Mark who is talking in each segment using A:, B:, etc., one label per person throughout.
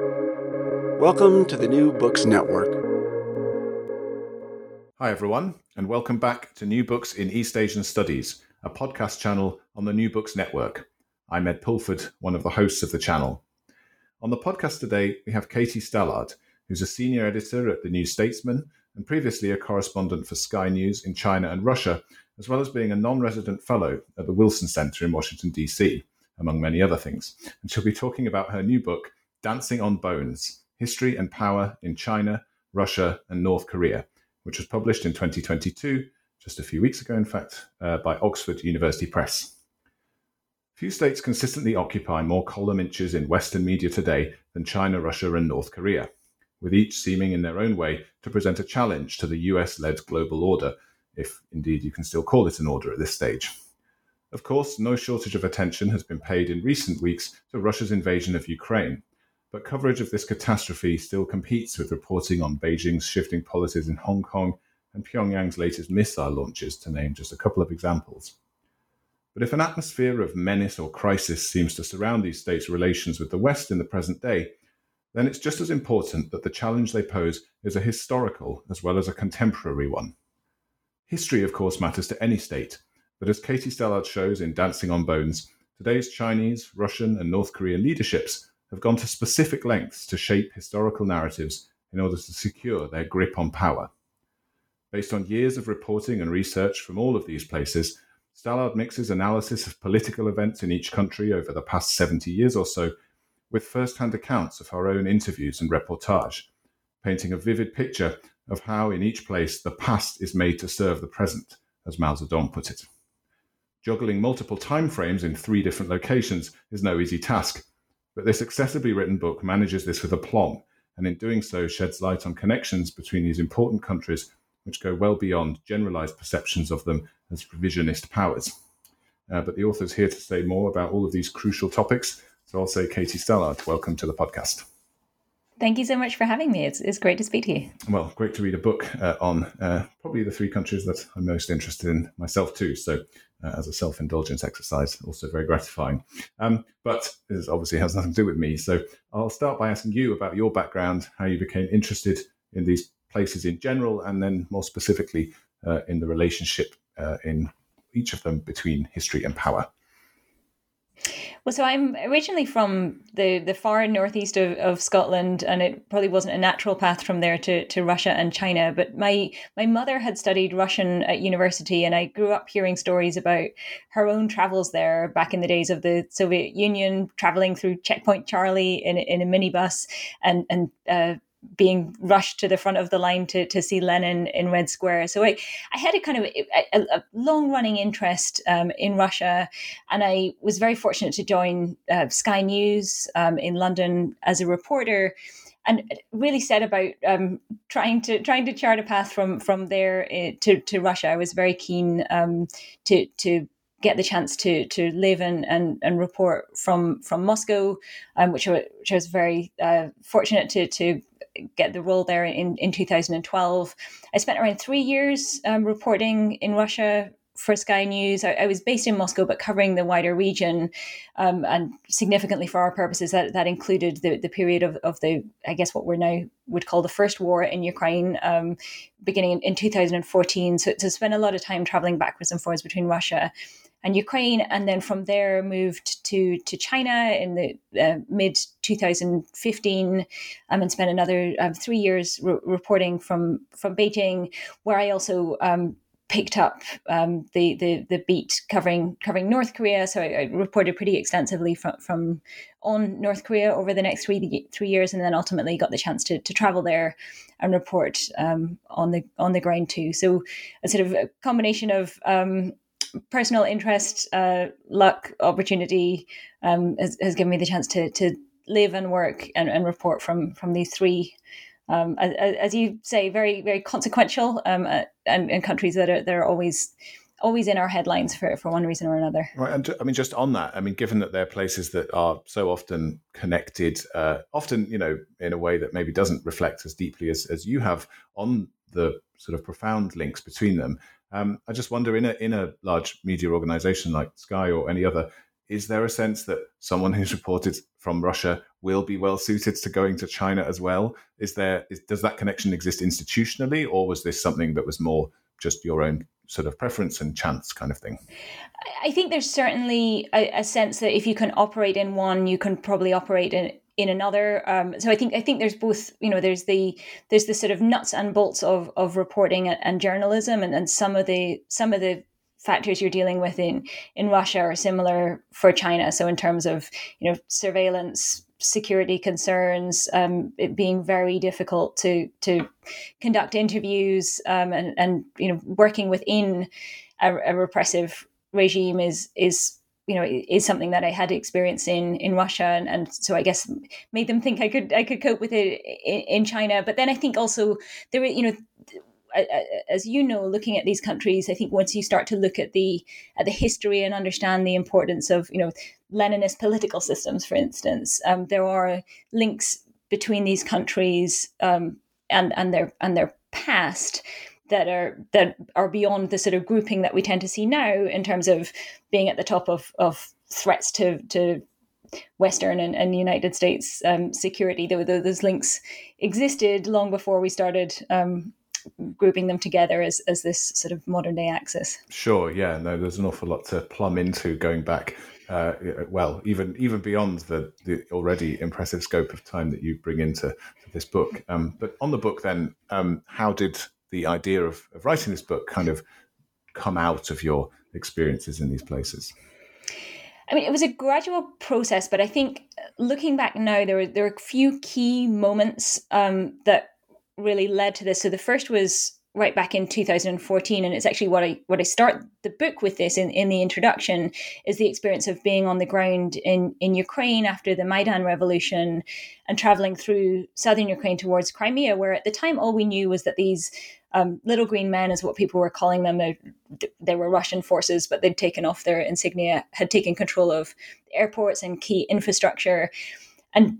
A: Welcome to the New Books Network.
B: Hi, everyone, and welcome back to New Books in East Asian Studies, a podcast channel on the New Books Network. I'm Ed Pulford, one of the hosts of the channel. On the podcast today, we have Katie Stallard, who's a senior editor at The New Statesman and previously a correspondent for Sky News in China and Russia, as well as being a non resident fellow at the Wilson Center in Washington, D.C., among many other things. And she'll be talking about her new book, Dancing on Bones History and Power in China, Russia, and North Korea, which was published in 2022, just a few weeks ago, in fact, uh, by Oxford University Press. Few states consistently occupy more column inches in Western media today than China, Russia, and North Korea with each seeming in their own way to present a challenge to the US led global order, if indeed you can still call it an order at this stage. Of course, no shortage of attention has been paid in recent weeks to Russia's invasion of Ukraine, but coverage of this catastrophe still competes with reporting on Beijing's shifting policies in Hong Kong and Pyongyang's latest missile launches, to name just a couple of examples. But if an atmosphere of menace or crisis seems to surround these states' relations with the West in the present day, then it's just as important that the challenge they pose is a historical as well as a contemporary one. History, of course, matters to any state, but as Katie Stallard shows in Dancing on Bones, today's Chinese, Russian, and North Korean leaderships have gone to specific lengths to shape historical narratives in order to secure their grip on power. Based on years of reporting and research from all of these places, Stallard mixes analysis of political events in each country over the past 70 years or so with first hand accounts of her own interviews and reportage, painting a vivid picture of how in each place the past is made to serve the present, as Mao Zedong put it. Juggling multiple time frames in three different locations is no easy task, but this accessibly written book manages this with aplomb, and in doing so sheds light on connections between these important countries which go well beyond generalized perceptions of them as revisionist powers. Uh, but the author's here to say more about all of these crucial topics, so I'll say Katie Stallard, welcome to the podcast.
C: Thank you so much for having me. It's, it's great to speak to you.
B: Well, great to read a book uh, on uh, probably the three countries that I'm most interested in myself, too. So, uh, as a self indulgence exercise, also very gratifying. Um, but this obviously has nothing to do with me. So, I'll start by asking you about your background, how you became interested in these places in general, and then more specifically uh, in the relationship uh, in each of them between history and power.
C: Well, so I'm originally from the, the far northeast of, of Scotland, and it probably wasn't a natural path from there to, to Russia and China. But my my mother had studied Russian at university, and I grew up hearing stories about her own travels there back in the days of the Soviet Union, traveling through Checkpoint Charlie in, in a minibus, and and uh, being rushed to the front of the line to, to see Lenin in Red Square. So I, I had a kind of a, a long running interest um, in Russia, and I was very fortunate to join uh, Sky News um, in London as a reporter. And really set about um, trying to trying to chart a path from from there uh, to, to Russia. I was very keen um, to to get the chance to to live and and, and report from from Moscow, um, which, I, which I was very uh, fortunate to to get the role there in, in 2012. I spent around three years um, reporting in Russia for Sky News. I, I, was based in Moscow, but covering the wider region, um, and significantly for our purposes, that, that included the, the period of, of the, I guess, what we're now would call the first war in Ukraine, um, beginning in, in 2014. So to spend a lot of time traveling backwards and forwards between Russia and Ukraine, and then from there moved to to China in the uh, mid 2015, um, and spent another um, three years re- reporting from from Beijing, where I also um, picked up um, the, the the beat covering covering North Korea. So I, I, reported pretty extensively from from on North Korea over the next three three years, and then ultimately got the chance to, to travel there and report um, on the on the ground too. So a sort of a combination of um, personal interest, uh, luck, opportunity um, has, has, given me the chance to to live and work and, and report from from these three, um, as, as, you say, very very consequential um, uh, and, and countries that are that are always always in our headlines for, for one reason or another.
B: Right, and I mean, just on that, I mean, given that they're places that are so often connected, uh, often you know, in a way that maybe doesn't reflect as deeply as as you have on the sort of profound links between them. Um, I just wonder, in a in a large media organization like Sky or any other, is there a sense that someone who's reported from Russia will be well suited to going to China as well? Is there is, does that connection exist institutionally, or was this something that was more just your own sort of preference and chance kind of thing?
C: I think there's certainly a, a sense that if you can operate in one, you can probably operate in in another. Um, so I think I think there's both. You know, there's the there's the sort of nuts and bolts of of reporting and, journalism, and, and some of the some of the factors you're dealing with in in Russia are similar for China. So in terms of you know surveillance, security concerns, um, it being very difficult to to conduct interviews, um, and and you know working within a, a repressive regime is is you know is something that I had experience in in Russia and, and so I guess made them think I could I could cope with it in, in China but then I think also there were you know as you know looking at these countries I think once you start to look at the at the history and understand the importance of you know Leninist political systems for instance um, there are links between these countries um, and and their and their past that are that are beyond the sort of grouping that we tend to see now in terms of being at the top of, of threats to to Western and, and United States um, security. Those links existed long before we started um, grouping them together as, as this sort of modern day axis.
B: Sure, yeah, no, there's an awful lot to plumb into going back. Uh, well, even even beyond the, the already impressive scope of time that you bring into this book. Um, but on the book, then, um, how did the idea of, of writing this book kind of come out of your experiences in these places?
C: I mean, it was a gradual process, but I think looking back now, there were there were a few key moments um, that really led to this. So the first was right back in 2014 and it's actually what I what I start the book with this in, in the introduction is the experience of being on the ground in in Ukraine after the Maidan revolution and traveling through southern Ukraine towards Crimea where at the time all we knew was that these um, little green men is what people were calling them they, they were Russian forces but they'd taken off their insignia had taken control of airports and key infrastructure and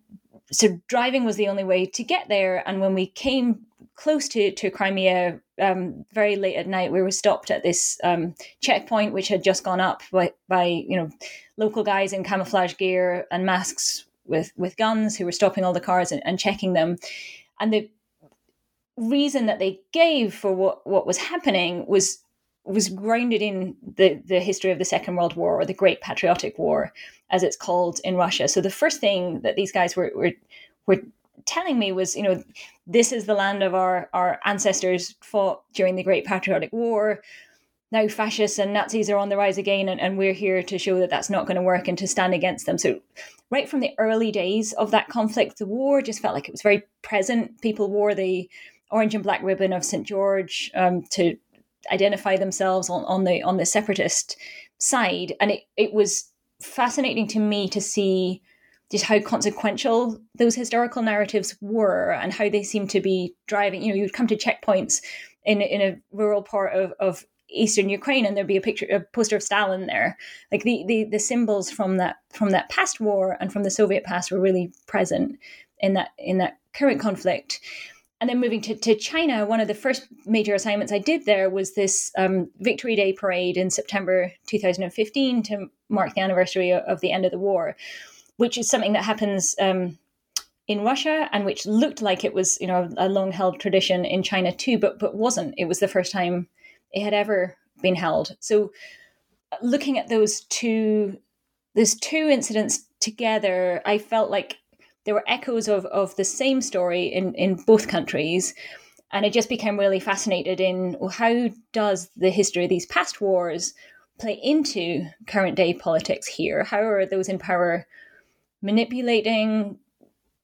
C: so driving was the only way to get there and when we came close to, to Crimea um, very late at night. We were stopped at this um, checkpoint, which had just gone up by, by you know local guys in camouflage gear and masks with with guns who were stopping all the cars and, and checking them. And the reason that they gave for what what was happening was was grounded in the the history of the Second World War or the Great Patriotic War, as it's called in Russia. So the first thing that these guys were were were telling me was, you know, this is the land of our our ancestors fought during the Great Patriotic War. Now fascists and Nazis are on the rise again, and, and we're here to show that that's not going to work and to stand against them. So, right from the early days of that conflict, the war just felt like it was very present. People wore the orange and black ribbon of St. George um, to identify themselves on, on the on the separatist side, and it it was fascinating to me to see just how consequential those historical narratives were and how they seem to be driving. You know, you'd come to checkpoints in in a rural part of, of eastern Ukraine, and there'd be a picture, a poster of Stalin there. Like the, the the symbols from that from that past war and from the Soviet past were really present in that in that current conflict. And then moving to, to China, one of the first major assignments I did there was this um, Victory Day parade in September 2015 to mark the anniversary of the end of the war which is something that happens um, in Russia and which looked like it was, you know, a long held tradition in China too, but but wasn't. It was the first time it had ever been held. So, looking at those two, those two incidents together, I felt like there were echoes of of the same story in in both countries. And I just became really fascinated in well, how does the history of these past wars play into current day politics here? How are those in power manipulating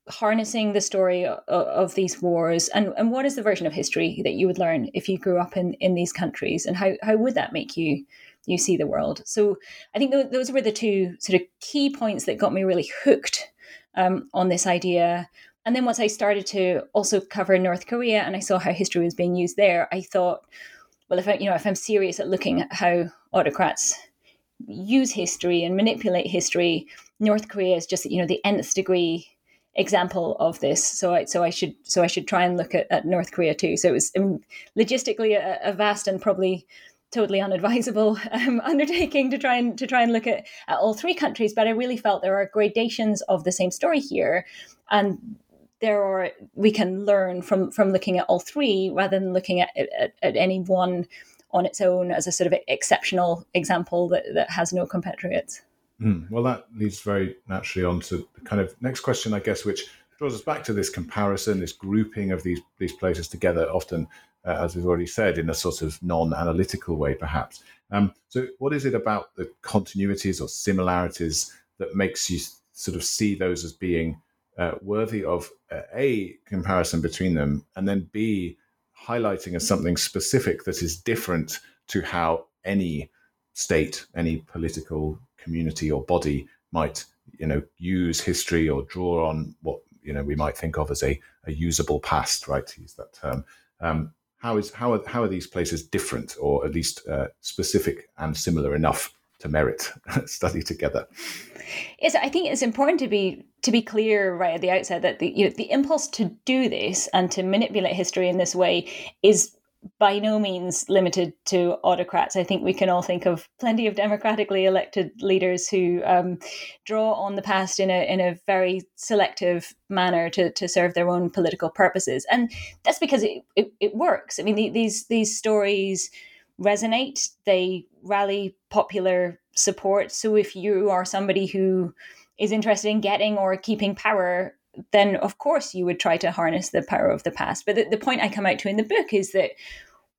C: harnessing the story of, of, these wars and, and what is the version of history that you would learn if you grew up in, in these countries and how, how would that make you you see the world so i think those were the two sort of key points that got me really hooked um, on this idea and then once i started to also cover north korea and i saw how history was being used there i thought well if i you know if i'm serious at looking at how autocrats use history and manipulate history North Korea is just you know the nth degree example of this. So I so I should so I should try and look at, at North Korea too. So it was um, logistically a, a, vast and probably totally unadvisable um, undertaking to try and to try and look at, at all three countries. But I really felt there are gradations of the same story here, and there are we can learn from from looking at all three rather than looking at, at, at any one on its own as a sort of exceptional example that, that has no compatriots.
B: Mm, well, that leads very naturally on to the kind of next question, I guess, which draws us back to this comparison, this grouping of these these places together, often, uh, as we've already said, in a sort of non-analytical way, perhaps. Um, so, what is it about the continuities or similarities that makes you sort of see those as being uh, worthy of uh, a comparison between them, and then b highlighting as something specific that is different to how any state, any political community or body might, you know, use history or draw on what you know we might think of as a, a usable past, right? To use that term. Um, how is how are, how are these places different, or at least uh, specific and similar enough to merit study together?
C: Yes, I think it's important to be to be clear right at the outset that the you know, the impulse to do this and to manipulate history in this way is by no means limited to autocrats. I think we can all think of plenty of democratically elected leaders who um, draw on the past in a in a very selective manner to, to serve their own political purposes, and that's because it, it, it works. I mean, the, these these stories resonate. They rally popular support. So if you are somebody who is interested in getting or keeping power, then of course you would try to harness the power of the past. But the, the point I come out to in the book is that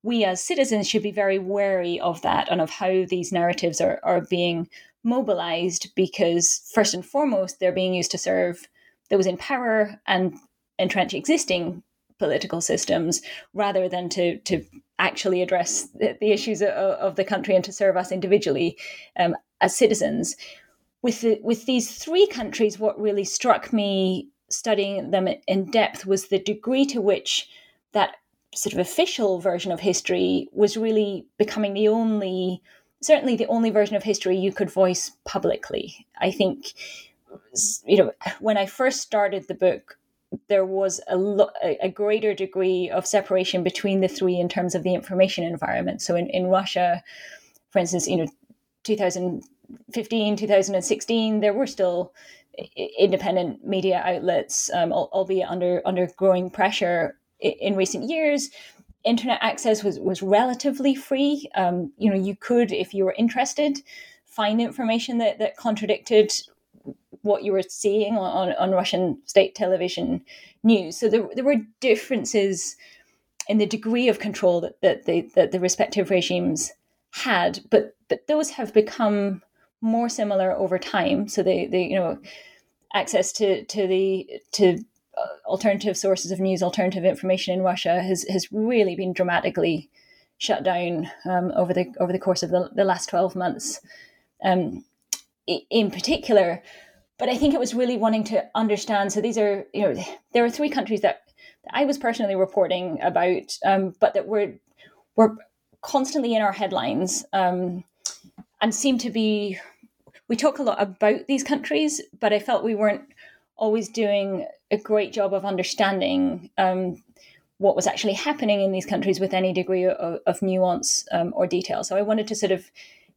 C: we as citizens should be very wary of that and of how these narratives are, are being mobilized because first and foremost they're being used to serve those in power and entrench existing political systems rather than to to actually address the, the issues of, of, the country and to serve us individually um, as citizens. With the, with these three countries, what really struck me studying them in depth was the degree to which that sort of official version of history was really becoming the only, certainly the only version of history you could voice publicly. I think, you know, when I first started the book, there was a, lo- a greater degree of separation between the three in terms of the information environment. So in, in Russia, for instance, you know, 2015, 2016, there were still independent media outlets, um, albeit under under growing pressure in recent years. Internet access was was relatively free. Um, you know, you could, if you were interested, find information that that contradicted what you were seeing on, on Russian state television news. So there, there were differences in the degree of control that, that, the, that the respective regimes had, but but those have become more similar over time. So the, the you know access to to the to uh, alternative sources of news, alternative information in Russia has has really been dramatically shut down um, over the over the course of the, the last twelve months. Um, in particular, but I think it was really wanting to understand. So these are, you know, there are three countries that I was personally reporting about, um, but that were were constantly in our headlines um, and seem to be. We talk a lot about these countries, but I felt we weren't always doing a great job of understanding um, what was actually happening in these countries with any degree of, of nuance um, or detail. So I wanted to sort of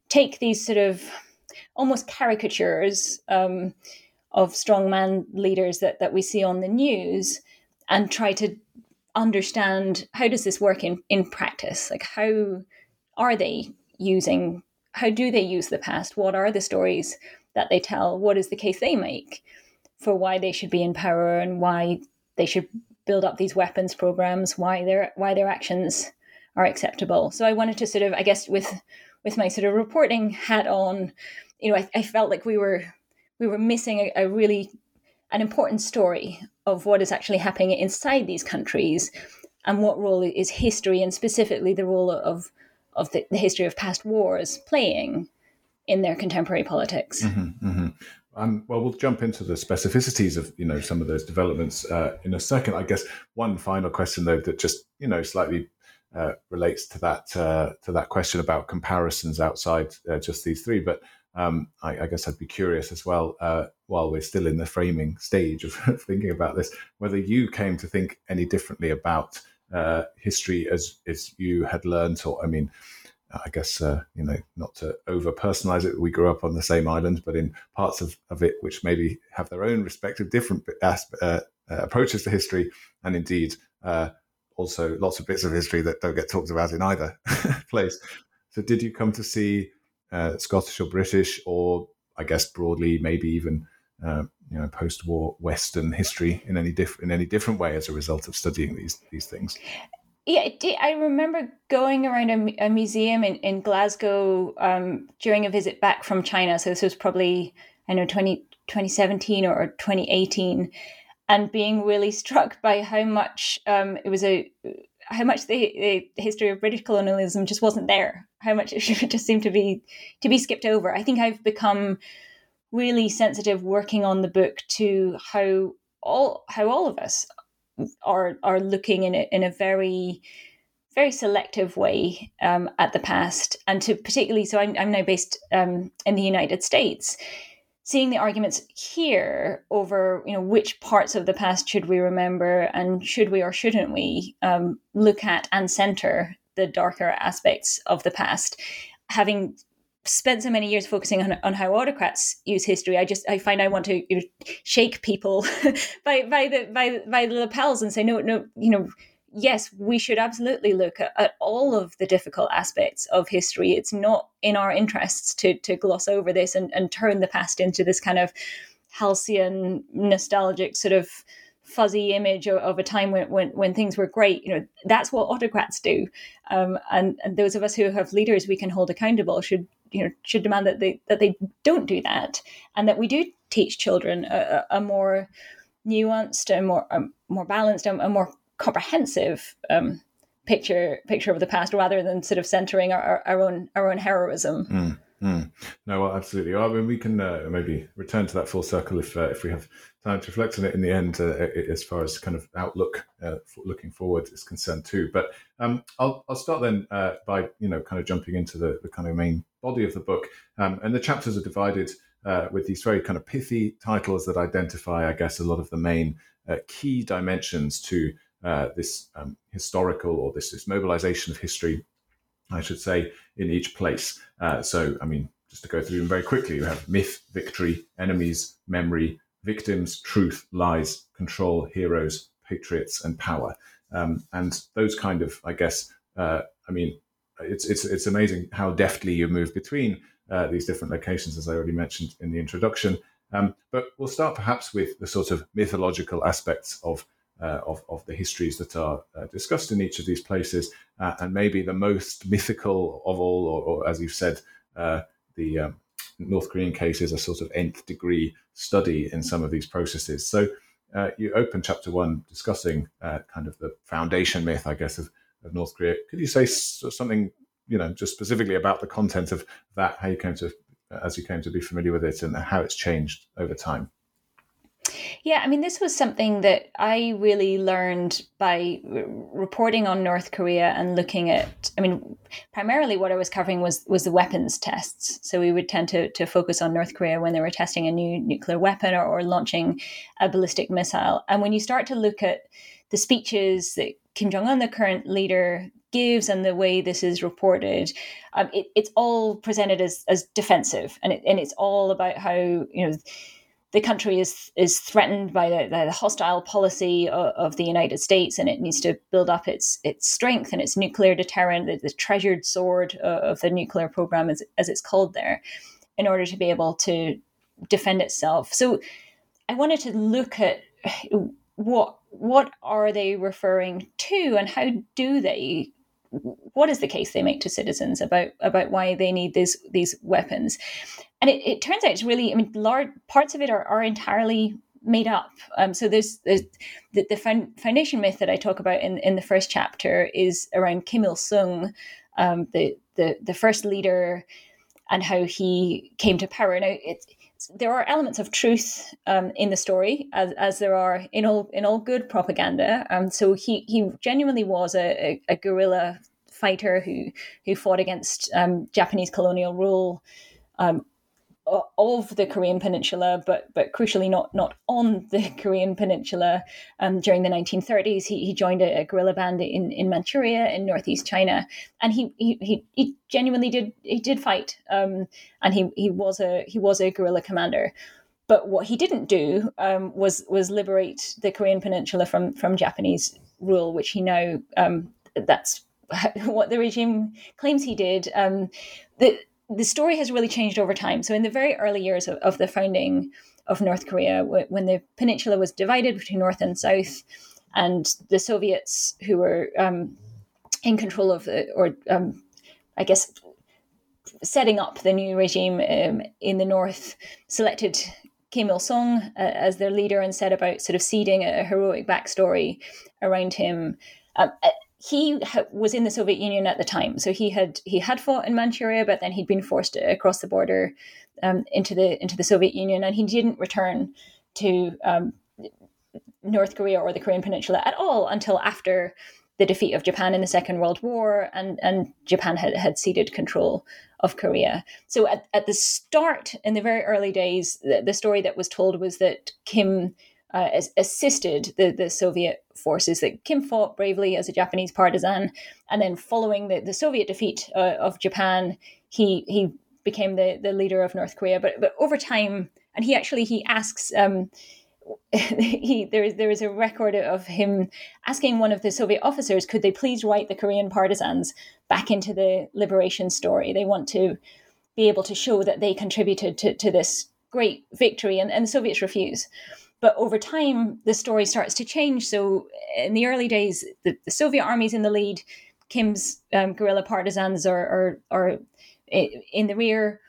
C: take these sort of almost caricatures um, of strongman leaders that, that we see on the news and try to understand how does this work in, in practice like how are they using how do they use the past? What are the stories that they tell? What is the case they make for why they should be in power and why they should build up these weapons programs why their why their actions are acceptable? So i wanted to sort of i guess with with my sort of reporting hat on you know, I, I felt like we were we were missing a, a really an important story of what is actually happening inside these countries and what role is history and specifically the role of of the, the history of past wars playing in their contemporary politics.
B: Mm-hmm, mm-hmm. Um, well, we'll jump into the specificities of you know some of those developments uh, in a second. I guess one final question though that just you know slightly uh, relates to that uh, to that question about comparisons outside uh, just these three, but um, I, I, guess I'd be curious as well, uh, while we're still in the framing stage of thinking about this, whether you came to think any differently about uh, history as as you had learned, or I mean, I guess uh, you know not to over personalize it. We grew up on the same island, but in parts of, of it which maybe have their own respective different uh, uh, approaches to history, and indeed uh, also lots of bits of history that don't get talked about in either place. So, did you come to see uh, Scottish or British, or I guess broadly, maybe even uh, you know post-war Western history in any diff- in any different way as a result of studying these these things?
C: Yeah, I remember going around a, a museum in, in Glasgow um, during a visit back from China. So this was probably, I know, 20, 2017 or 2018, and being really struck by how much um, it was a how much the, the history of British colonialism just wasn't there. How much it just seemed to be to be skipped over. I think I've become really sensitive working on the book to how all how all of us are are looking in a, in a very very selective way um, at the past. And to particularly so I'm, I'm now based um, in the United States. Seeing the arguments here over you know which parts of the past should we remember and should we or shouldn't we um, look at and center the darker aspects of the past having spent so many years focusing on, on how autocrats use history, I just I find I want to you know, shake people by by the by by the lapels and say no no you know yes we should absolutely look at, at, all of the difficult aspects of history. It's not in our interests to to gloss over this and, and turn the past into this kind of halcyon nostalgic sort of fuzzy image of, of, a time when, when when things were great you know that's what autocrats do um, and and those of us who have leaders we can hold accountable should you know should demand that they that they don't do that and that we do teach children a, a more nuanced and more um, more balanced and a more comprehensive um, picture picture of the past rather than sort of centering our, our own our own heroism
B: mm. Mm. No, well, absolutely. I mean, we can uh, maybe return to that full circle if uh, if we have time to reflect on it in the end, uh, as far as kind of outlook, uh, looking forward is concerned too. But um, I'll I'll start then uh, by you know kind of jumping into the, the kind of main body of the book, um, and the chapters are divided uh, with these very kind of pithy titles that identify, I guess, a lot of the main key dimensions to this um, historical or this this mobilization of history I should say, in each place. Uh, so, I mean, just to go through them very quickly, you have myth, victory, enemies, memory, victims, truth, lies, control, heroes, patriots, and power. Um, and those kind of, I guess, uh, I mean, it's it's it's amazing how deftly you move between uh, these different locations, as I already mentioned in the introduction. Um, but we'll start perhaps with the sort of mythological aspects of uh, of, of the histories that are uh, discussed in each of these places, uh, and maybe the most mythical of all, or, or as you've said, uh, the um, North Korean case is a sort of nth degree study in some of these processes. So uh, you open chapter one discussing uh, kind of the foundation myth, I guess, of, of North Korea. Could you say something, you know, just specifically about the content of that, how you came to, as you came to be familiar with it, and how it's changed over time?
C: Yeah, I mean, this was something that I really learned by reporting on North Korea and looking at. I mean, primarily what I was covering was was the weapons tests. So we would tend to to focus on North Korea when they were testing a new nuclear weapon or, or launching a ballistic missile. And when you start to look at the speeches that Kim Jong Un, the current leader, gives and the way this is reported, um, it, it's all presented as as defensive, and it, and it's all about how you know the country is is threatened by the, the hostile policy of, of, the United States, and it needs to build up its its strength and its nuclear deterrent, the, the treasured sword uh, of the nuclear program, as, as it's called there, in order to be able to defend itself. So, I wanted to look at what what are they referring to, and how do they what is the case they make to citizens about about why they need these these weapons? And it, it turns out it's really i mean large parts of it are, are entirely made up. Um, so there's, there's the, the foundation myth that i talk about in, in the first chapter is around kim il-sung um, the, the the first leader and how he came to power. Now it's there are elements of truth um, in the story, as, as there are in all in all good propaganda. Um, so he he genuinely was a, a, a guerrilla fighter who who fought against um, Japanese colonial rule. Of the Korean Peninsula, but but crucially not not on the Korean Peninsula. Um, during the 1930s, he, he joined a, a, guerrilla band in, in Manchuria in northeast China, and he he, he, he genuinely did he did fight, um, and he he was a he was a guerrilla commander. But what he didn't do um, was was liberate the Korean Peninsula from from Japanese rule, which he now um, that's what the regime claims he did. Um, the the story has really changed over time. So in the very early years of, of the founding of North Korea, when the peninsula was divided between North and South, and the Soviets who were um, in control of the, or um, I guess setting up the new regime um, in the north, selected Kim Il Sung uh, as their leader and set about sort of seeding a heroic backstory around him. Um, he ha- was in the Soviet Union at the time, so he had he had fought in Manchuria, but then he'd been forced across the border um, into the into the Soviet Union, and he didn't return to um, North Korea or the Korean Peninsula at all until after the defeat of Japan in the Second World War, and and Japan had had ceded control of Korea. So at, at the start, in the very early days, the, the story that was told was that Kim uh, assisted the, the Soviet forces. That Kim fought bravely as a Japanese partisan, and then following the, the Soviet defeat uh, of Japan, he he became the, the leader of North Korea. But but over time, and he actually he asks. Um, he there is there is a record of him asking one of the Soviet officers, could they please write the Korean partisans back into the liberation story? They want to be able to show that they contributed to, to this great victory, and, and the Soviets refuse. But over time, the story starts to change. So in the early days, the, the Soviet army's in the lead. Kim's um, guerrilla partisans are, are, are in the rear.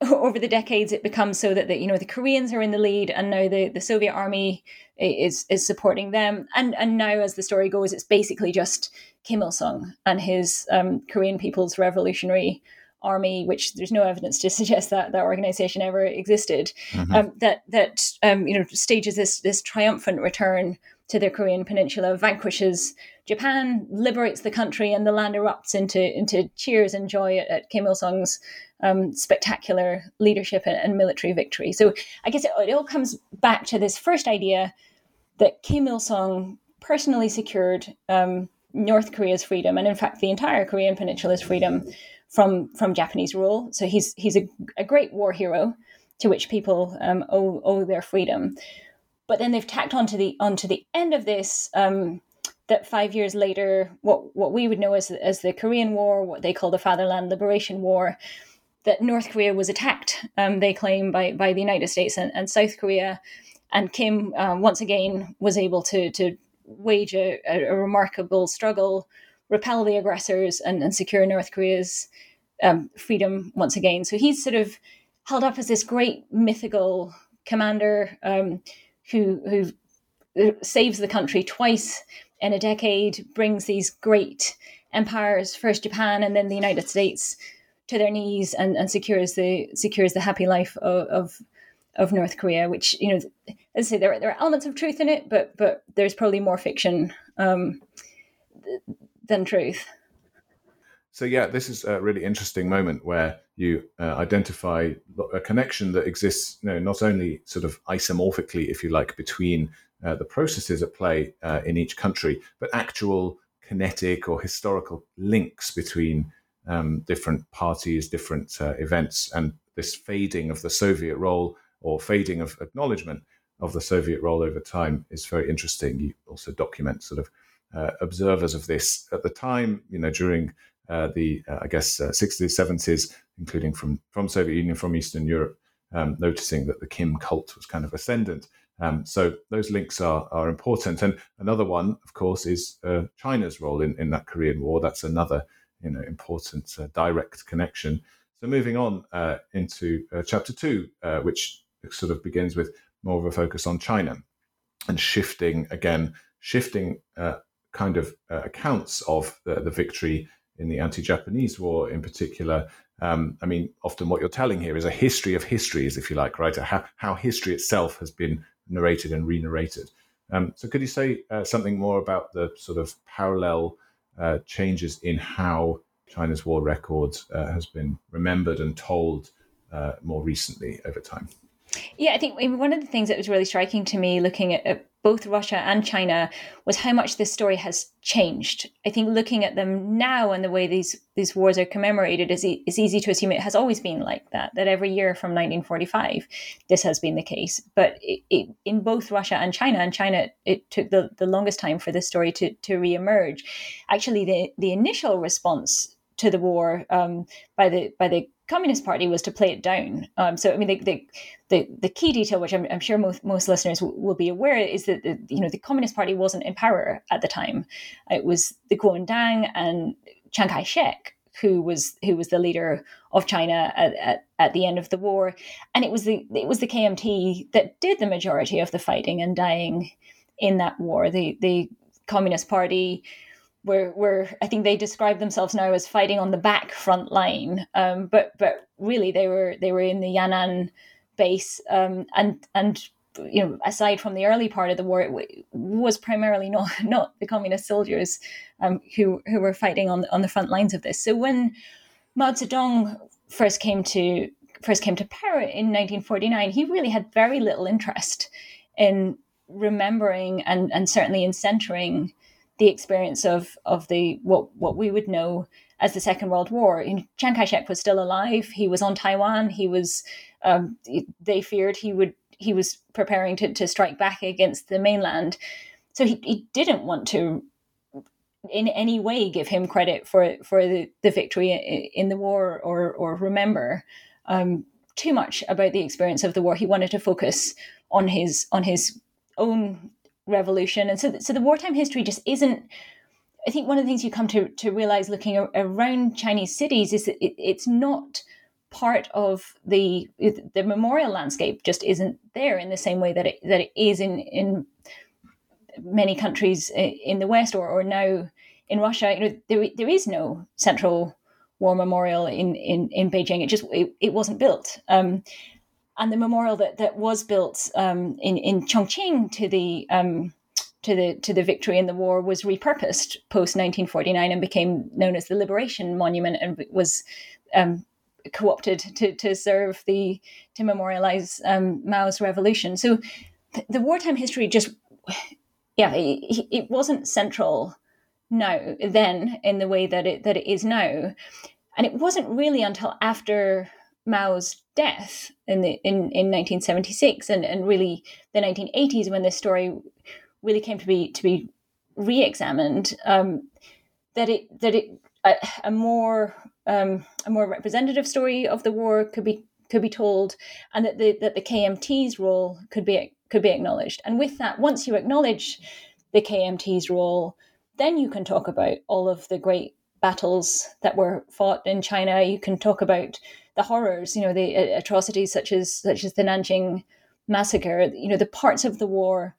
C: Over the decades, it becomes so that the, you know the Koreans are in the lead, and now the, the Soviet army is is supporting them. And and now, as the story goes, it's basically just Kim Il Sung and his um, Korean People's Revolutionary army, which there's no evidence to suggest that that organization ever existed, mm-hmm. um, that that um, you know stages this this triumphant return to the Korean Peninsula, vanquishes Japan, liberates the country, and the land erupts into into cheers and joy at, at Kim Il Sung's um, spectacular leadership and, and, military victory. So I guess it, it all comes back to this first idea that Kim Il Sung personally secured um, North Korea's freedom, and in fact the entire Korean Peninsula's freedom from from Japanese rule. So he's he's a, a great war hero to which people um, owe owe their freedom. But then they've tacked onto the onto the end of this um, that five years later, what what we would know as as the Korean War, what they call the Fatherland Liberation War, that North Korea was attacked. Um, they claim by by the United States and, and South Korea, and Kim um, once again was able to to wage a, a remarkable struggle repel the aggressors and, and secure North Korea's um, freedom once again. So he's sort of held up as this great mythical commander um, who who uh, saves the country twice in a decade, brings these great empires, first Japan and then the United States, to their knees and, and secures the secures the happy life of, of of North Korea, which you know, as I say, there are, there are elements of truth in it, but but there's probably more fiction um, than truth.
B: So yeah, this is a really interesting moment where you uh, identify a connection that exists, you know, not only sort of isomorphically, if you like, between uh, the processes at play uh, in each country, but actual kinetic or historical links between um, different parties, different uh, events, and this fading of the Soviet role or fading of acknowledgement of the Soviet role over time is very interesting. You also document sort of observers of this at the time, you know, during uh, the, uh, I guess, 60s, 70s, including from, from Soviet Union, from Eastern Europe, um, noticing that the Kim cult was kind of ascendant. Um, so those links are, are important. And another one, of course, is uh, China's role in, in that Korean War. That's another, you know, important uh, direct connection. So moving on uh, into chapter two, which sort of begins with more of a focus on China and shifting again, shifting kind of uh, accounts of the, the, victory in the anti-Japanese war, in particular. Um, I mean, often what you're telling here is a history of histories, if you like, right? How, how history itself has been narrated and re-narrated. Um, so, could you say uh, something more about the sort of parallel uh, changes in how China's war record uh, has been remembered and told uh, more recently over time.
C: Yeah, I think one of the things that was really striking to me looking at, at, both Russia and China was how much this story has changed. I think looking at them now and the way these these wars are commemorated is e- it's easy to assume it has always been like that. That every year from 1945, this has been the case. But it, it, in both Russia and China, and China, it took the, the longest time for this story to to reemerge. Actually, the the initial response to the war um, by the by the Communist Party was to play it down. Um, so I mean, the, the, the key detail, which I'm, I'm sure most most listeners w- will be aware, is that the, you know the Communist Party wasn't in power at the time. It was the Kuomintang and Chiang Kai Shek who was who was the leader of China at, at, at the end of the war, and it was the it was the KMT that did the majority of the fighting and dying in that war. The the Communist Party were were I think they describe themselves now as fighting on the back front line, um, but but really they were they were in the Yan'an base, um, and and you know aside from the early part of the war, it was primarily not not the communist soldiers um, who who were fighting on on the front lines of this. So when Mao Zedong first came to first came to power in 1949, he really had very little interest in remembering and and certainly in centering the experience of of the what what we would know as the Second World War. In Chiang Kai-shek was still alive. He was on Taiwan. He was. Um, they feared he would. He was preparing to, to strike back against the mainland. So he, he didn't want to, in any way, give him credit for for the, the victory in the war or or remember um, too much about the experience of the war. He wanted to focus on his on his own revolution. And so, so the wartime history just isn't. I think one of the things you come to to realize looking around Chinese cities is that it, it's not part of the the memorial landscape. Just isn't there in the same way that it that it is in in many countries in the West or or now in Russia. You know, there there is no central war memorial in in in Beijing. It just it, it wasn't built. Um, and the memorial that, that was built um, in in Chongqing to the um, to the to the victory in the war was repurposed post 1949 and became known as the Liberation Monument and was um, co-opted to to serve the to memorialize um, Mao's revolution. So th- the wartime history just yeah it, it wasn't central now then in the way that it that it is now, and it wasn't really until after Mao's death in the in, in 1976 and, and really the 1980s when this story really came to be to be re-examined um, that it that it a, a more um, a more representative story of the war could be could be told and that the that the KMT's role could be could be acknowledged. And with that once you acknowledge the KMT's role then you can talk about all of the great battles that were fought in China you can talk about the horrors, you know, the uh, atrocities such as such as the Nanjing massacre, you know, the parts of the war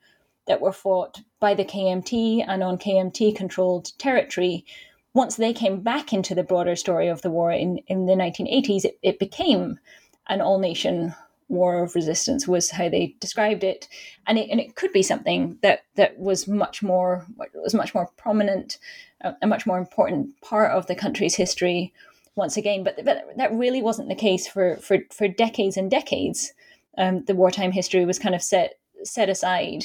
C: that were fought by the KMT and on KMT controlled territory, once they came back into the broader story of the war in, in the 1980s, it, it became an all nation war of resistance was how they described it and it, and it could be something that that was much more was much more prominent a much more important part of the country's history once again. But, but that really wasn't the case for, for, for decades and decades. Um, the wartime history was kind of set set aside,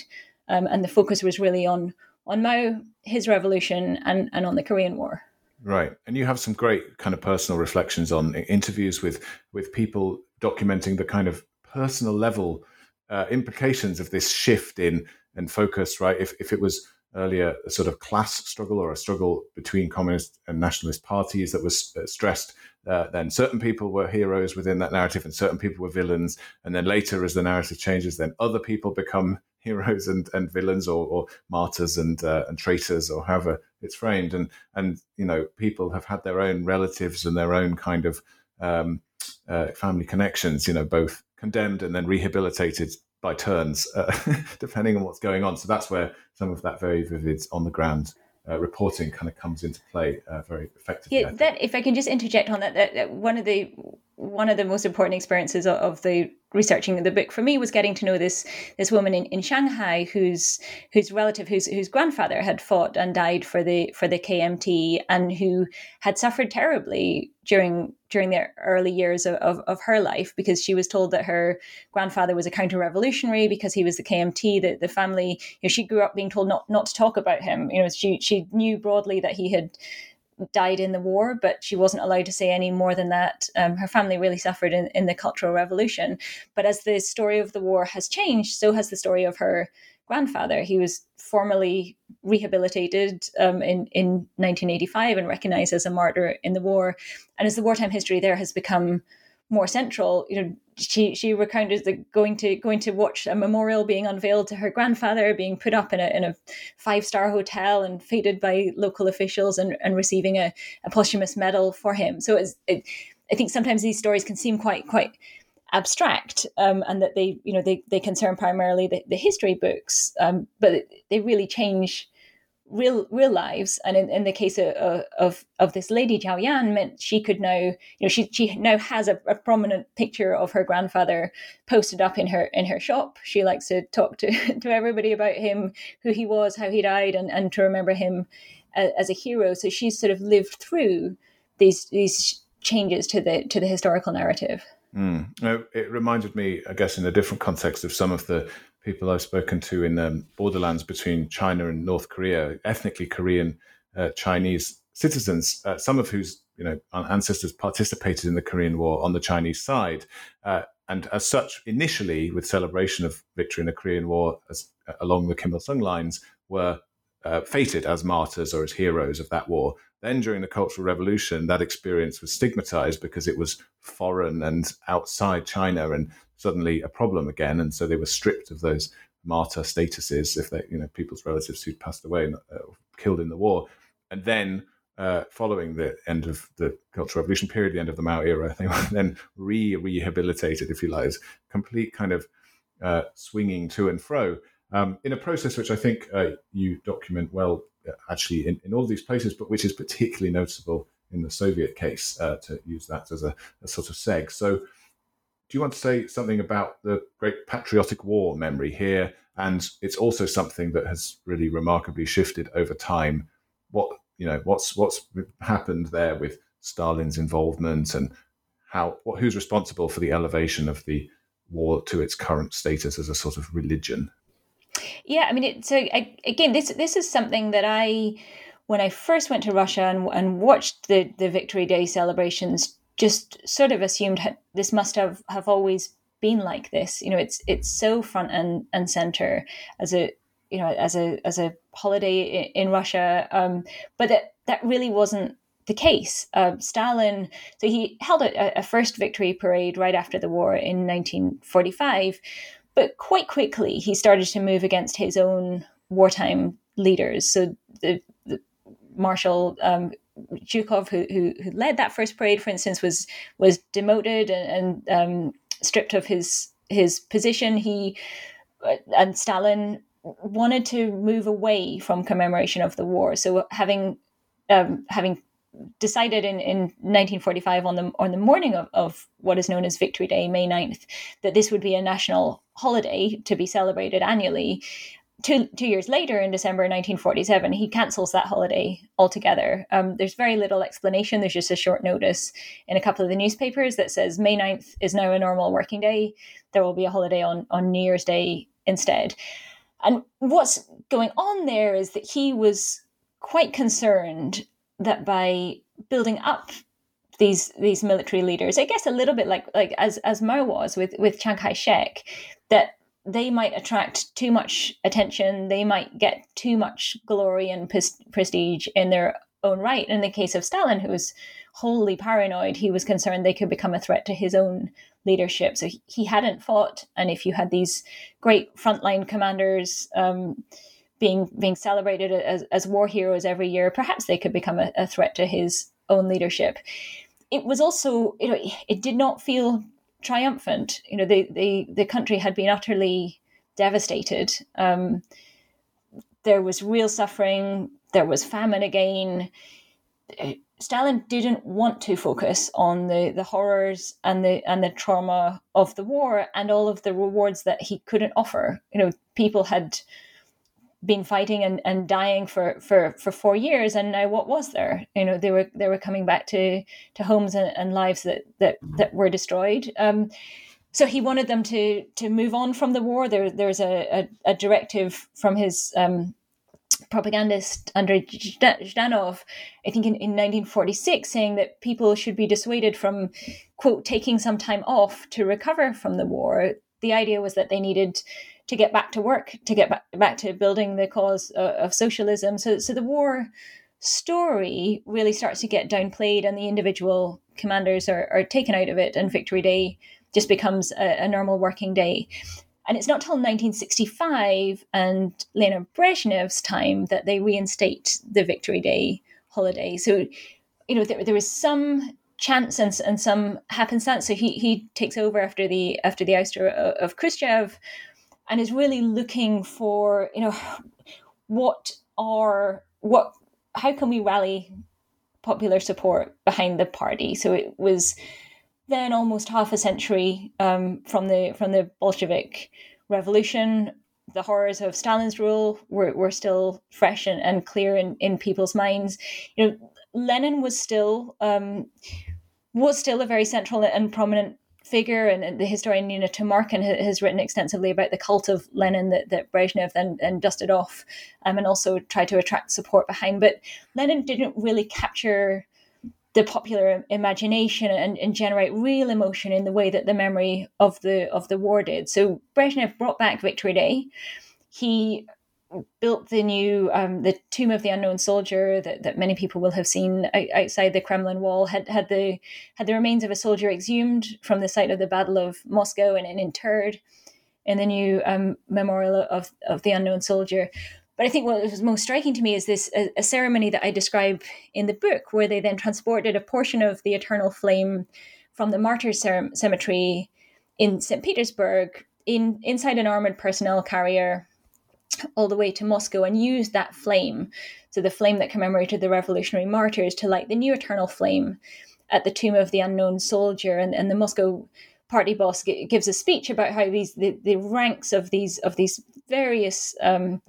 C: um, and the focus was really on on Mao, his revolution, and and on the Korean War.
B: Right, and you have some great kind of personal reflections on interviews with with people documenting the kind of personal level uh, implications of this shift in and focus. Right, if if it was earlier a sort of class struggle or a struggle between communist and nationalist parties that was uh, stressed. Uh, then certain people were heroes within that narrative and certain people were villains. And then later, as the narrative changes, then other people become heroes and, and villains or, or martyrs and uh, and traitors or however it's framed. And and you know people have had their own relatives and their own kind of um, uh, family connections. You know both condemned and then rehabilitated by turns, uh, depending on what's going on. So that's where some of that very vivid on the ground uh, reporting kind of comes into play uh, very effectively.
C: Yeah, that if I can just interject on that, that, that, one of the one of the most important experiences of, the researching the book for me was getting to know this this woman in, in Shanghai whose whose relative whose whose grandfather had fought and died for the for the KMT and who had suffered terribly during during the early years of, of, of her life because she was told that her grandfather was a counter revolutionary because he was the KMT that the family you know, she grew up being told not not to talk about him. You know she she knew broadly that he had died in the war, but she wasn't allowed to say any more than that. Um, her family really suffered in, in the Cultural Revolution. But as the story of the war has changed, so has the story of her grandfather. He was formally rehabilitated um, in, in 1985 and recognized as a martyr in the war. And as the wartime history there has become more central, you know, she she recounted the going to going to watch a memorial being unveiled to her grandfather, being put up in a in a five star hotel and feted by local officials, and, and receiving a, a posthumous medal for him. So it's, it, I think sometimes these stories can seem quite quite abstract um, and that they you know they, they concern primarily the, the history books um, but they really change real real lives. And in, in the case of, of of this lady Zhao Yan meant she could now you know she she now has a, a, prominent picture of her grandfather posted up in her in her shop. She likes to talk to to everybody about him who he was how he died and and to remember him as, as a hero. So she's sort of lived through these these changes to the to the historical narrative.
B: Mm. it reminded me i guess in a different context of some of the people I've spoken to in the borderlands between China and North Korea, ethnically Korean uh, Chinese citizens, uh, some of whose you know ancestors participated in the Korean War on the Chinese side, uh, and as such, initially with celebration of victory in the Korean War as, uh, along the Kim Il Sung lines, were uh, fated as martyrs or as heroes of that war. Then, during the Cultural Revolution, that experience was stigmatized because it was foreign and outside China, and suddenly a problem again, and so they were stripped of those martyr statuses if they, you know, people's relatives who'd passed away and uh, killed in the war, and then. Uh, following the end of the Cultural Revolution period, the end of the Mao era, they were then re-rehabilitated, if you like, complete kind of uh, swinging to and fro um, in a process which I think uh, you document well, uh, actually, in, in all these places, but which is particularly noticeable in the Soviet case, uh, to use that as a, a, sort of seg. So, do you want to say something about the great patriotic war memory here? And it's also something that has really remarkably shifted over time. What you know, what's what's happened there with Stalin's involvement and how what, who's responsible for the elevation of the war to its current status as a sort of religion?
C: Yeah, I mean, it, so I, again, this this is something that I, when I first went to Russia and, and watched the the Victory Day celebrations, just sort of assumed this must have have always been like this. You know, it's it's so front and and center as a you know as a as a holiday in, Russia, um, but that that really wasn't the case. Uh, Stalin, so he held a, a, first victory parade right after the war in 1945, but quite quickly he started to move against his own wartime leaders. So the, the Marshal um, Zhukov, who, who, who led that first parade, for instance, was was demoted and, and um, stripped of his his position. He uh, and Stalin wanted to move away from commemoration of the war. So having um, having decided in, in 1945 on the on the morning of, of what is known as Victory Day, May 9th, that this would be a national holiday to be celebrated annually. Two, two years later, in December 1947, he cancels that holiday altogether. Um, there's very little explanation. There's just a short notice in a couple of the newspapers that says May 9th is now a normal working day. There will be a holiday on, on New Year's Day instead. And what's going on there is that he was quite concerned that by building up these these military leaders, I guess a little bit like like as as Mao was with with Chiang Kai Shek, that they might attract too much attention. They might get too much glory and prestige in their own right. In the case of Stalin, who was wholly paranoid, he was concerned they could become a threat to his own leadership. So he hadn't fought, and if you had these great frontline commanders. Um, being being celebrated as, as war heroes every year, perhaps they could become a, a threat to his own leadership. It was also, you know, it did not feel triumphant. You know, the the, the country had been utterly devastated. Um, there was real suffering. There was famine again. Stalin didn't want to focus on the, the horrors and the and the trauma of the war and all of the rewards that he couldn't offer. You know, people had been fighting and, and dying for, for, for four years and now what was there? You know, they were they were coming back to, to homes and, and lives that, that, that were destroyed. Um, so he wanted them to to move on from the war. There there's a, a, a directive from his um, propagandist Andrei Zhdanov, I think in, in 1946, saying that people should be dissuaded from, quote, taking some time off to recover from the war. The idea was that they needed to get back to work, to get back, back to building the cause of, of socialism. So, so the war story really starts to get downplayed, and the individual commanders are, are taken out of it, and Victory Day just becomes a, a normal working day. And it's not till 1965 and Leonid Brezhnev's time that they reinstate the Victory Day holiday. So, you know, there, there was some chance and, and some happenstance. So he, he takes over after the after the ouster of, of Khrushchev, and is really looking for you know what are what how can we rally popular support behind the party. So it was then almost half a century um, from the from the Bolshevik revolution, the horrors of Stalin's rule were, were still fresh and, and clear in, in people's minds. You know, Lenin was still um, was still a very central and prominent figure, and, the historian Nina Tumarkin has written extensively about the cult of Lenin that, that Brezhnev then, then dusted off, um, and also tried to attract support behind. But Lenin didn't really capture the popular imagination and, and generate real emotion in the way that the memory of the of the war did. So Brezhnev brought back Victory Day. He built the new um, the tomb of the unknown soldier that, that many people will have seen outside the Kremlin wall had had the had the remains of a soldier exhumed from the site of the Battle of Moscow and, and interred in the new um, memorial of of the unknown soldier. But I think what was most striking to me is this a, a, ceremony that I describe in the book, where they then transported a portion of the eternal flame from the Martyrs Cemetery in St. Petersburg in inside an armored personnel carrier all the way to Moscow and used that flame, so the flame that commemorated the revolutionary martyrs, to light the new eternal flame at the tomb of the unknown soldier. And, and the Moscow party boss g- gives a speech about how these the, the ranks of these of these various um,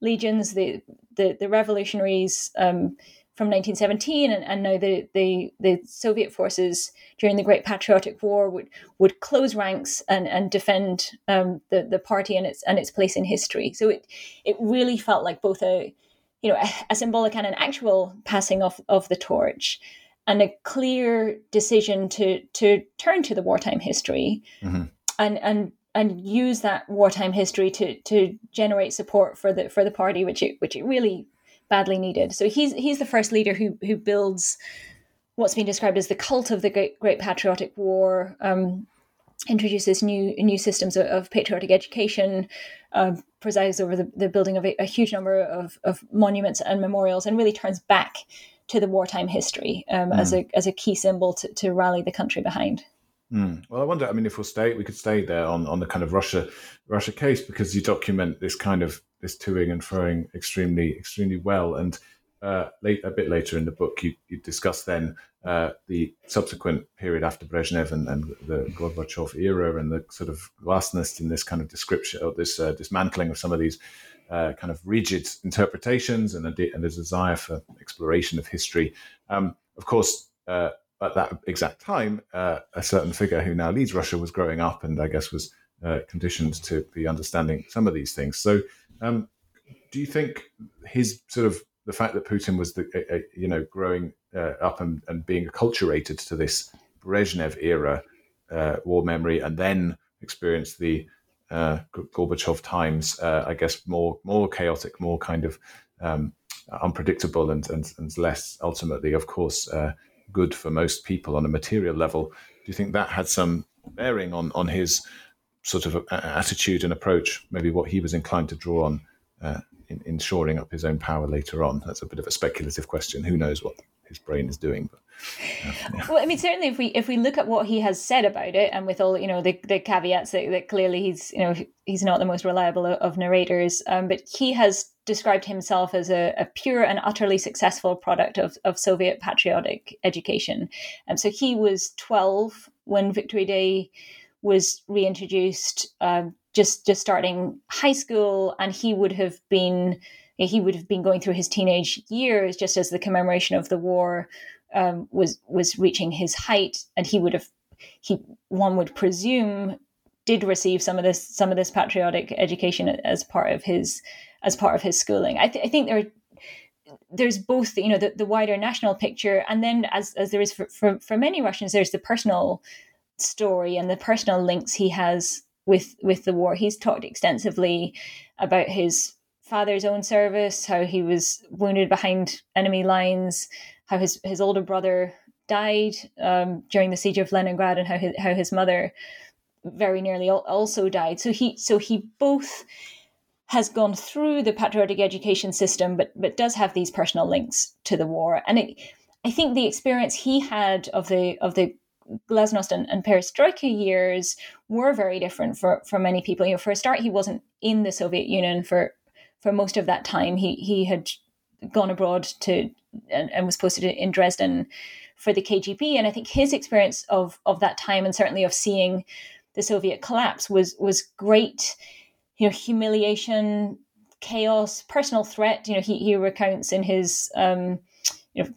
C: legions, the the, the revolutionaries um, from 1917, and, and now the, the the Soviet forces during the Great Patriotic War would would close ranks and and defend um, the the party and its and its place in history. So it it really felt like both a you know a, a symbolic and an actual passing of of the torch and a clear decision to to turn to the wartime history mm-hmm. and and and use that wartime history to to generate support for the for the party, which it which it really badly needed. So he's he's the first leader who who builds what's been described as the cult of the Great, Great Patriotic War. Um, introduces new new systems of, of patriotic education, uh, presides over the, the building of a, a, huge number of, of monuments and memorials, and really turns back to the wartime history um, mm. as a as a key symbol to, to rally the country behind.
B: Mm. Well, I wonder. I mean, if we'll stay, we could stay there on, on the kind of Russia Russia case because you document this kind of this toing and throwing extremely extremely well. And uh, late a bit later in the book, you, you discuss then uh, the subsequent period after Brezhnev and, and the Gorbachev era and the sort of vastness in this kind of description this uh, dismantling of some of these uh, kind of rigid interpretations and a, de- and a desire for exploration of history. Um, of course, uh, at that exact time, uh, a certain figure who now leads Russia was growing up and I guess was conditioned to be understanding some of these things. So, um, do you think his sort of the fact that Putin was the uh, you know growing uh, up and, and being acculturated to this Brezhnev era uh, war memory and then experienced the uh, Gorbachev times, I guess more more chaotic, more kind of um, unpredictable and, and, and less ultimately, of course, good for most people on a material level. Do you think that had some bearing on on his sort of attitude and approach? Maybe what he was inclined to draw on uh, in, in shoring up his own power later on. That's a bit of a speculative question. Who knows what his brain is doing. But
C: yeah. Well, I mean, certainly if we if we look at what he has said about it, and with all you know the, the caveats that, that clearly he's you know he's not the most reliable of, narrators, um, but he has described himself as a, a, pure and utterly successful product of, of Soviet patriotic education. Um, so he was 12 when Victory Day was reintroduced, uh, just just starting high school, and he would have been he would have been going through his teenage years just as the commemoration of the war um, was was reaching his height, and he would have he one would presume did receive some of this some of this patriotic education as part of his as part of his schooling. I, th- I think there there's both you know the, the wider national picture and then as, as there is for, for, for many russians there's the personal story and the personal links he has with with the war he's talked extensively about his father's own service how he was wounded behind enemy lines how his, his older brother died um, during the siege of leningrad and how his, how his mother very nearly also died so he so he both has gone through the patriotic education system, but but does have these personal links to the war. And it, I think the experience he had of the of the glasnost and, and perestroika years were very different for, for many people. You know, for a start, he wasn't in the Soviet Union for for most of that time. He he had gone abroad to and, and was posted in Dresden for the KGB. And I think his experience of of that time and certainly of seeing the Soviet collapse was was great you know humiliation chaos personal threat you know he, he recounts in his um, you know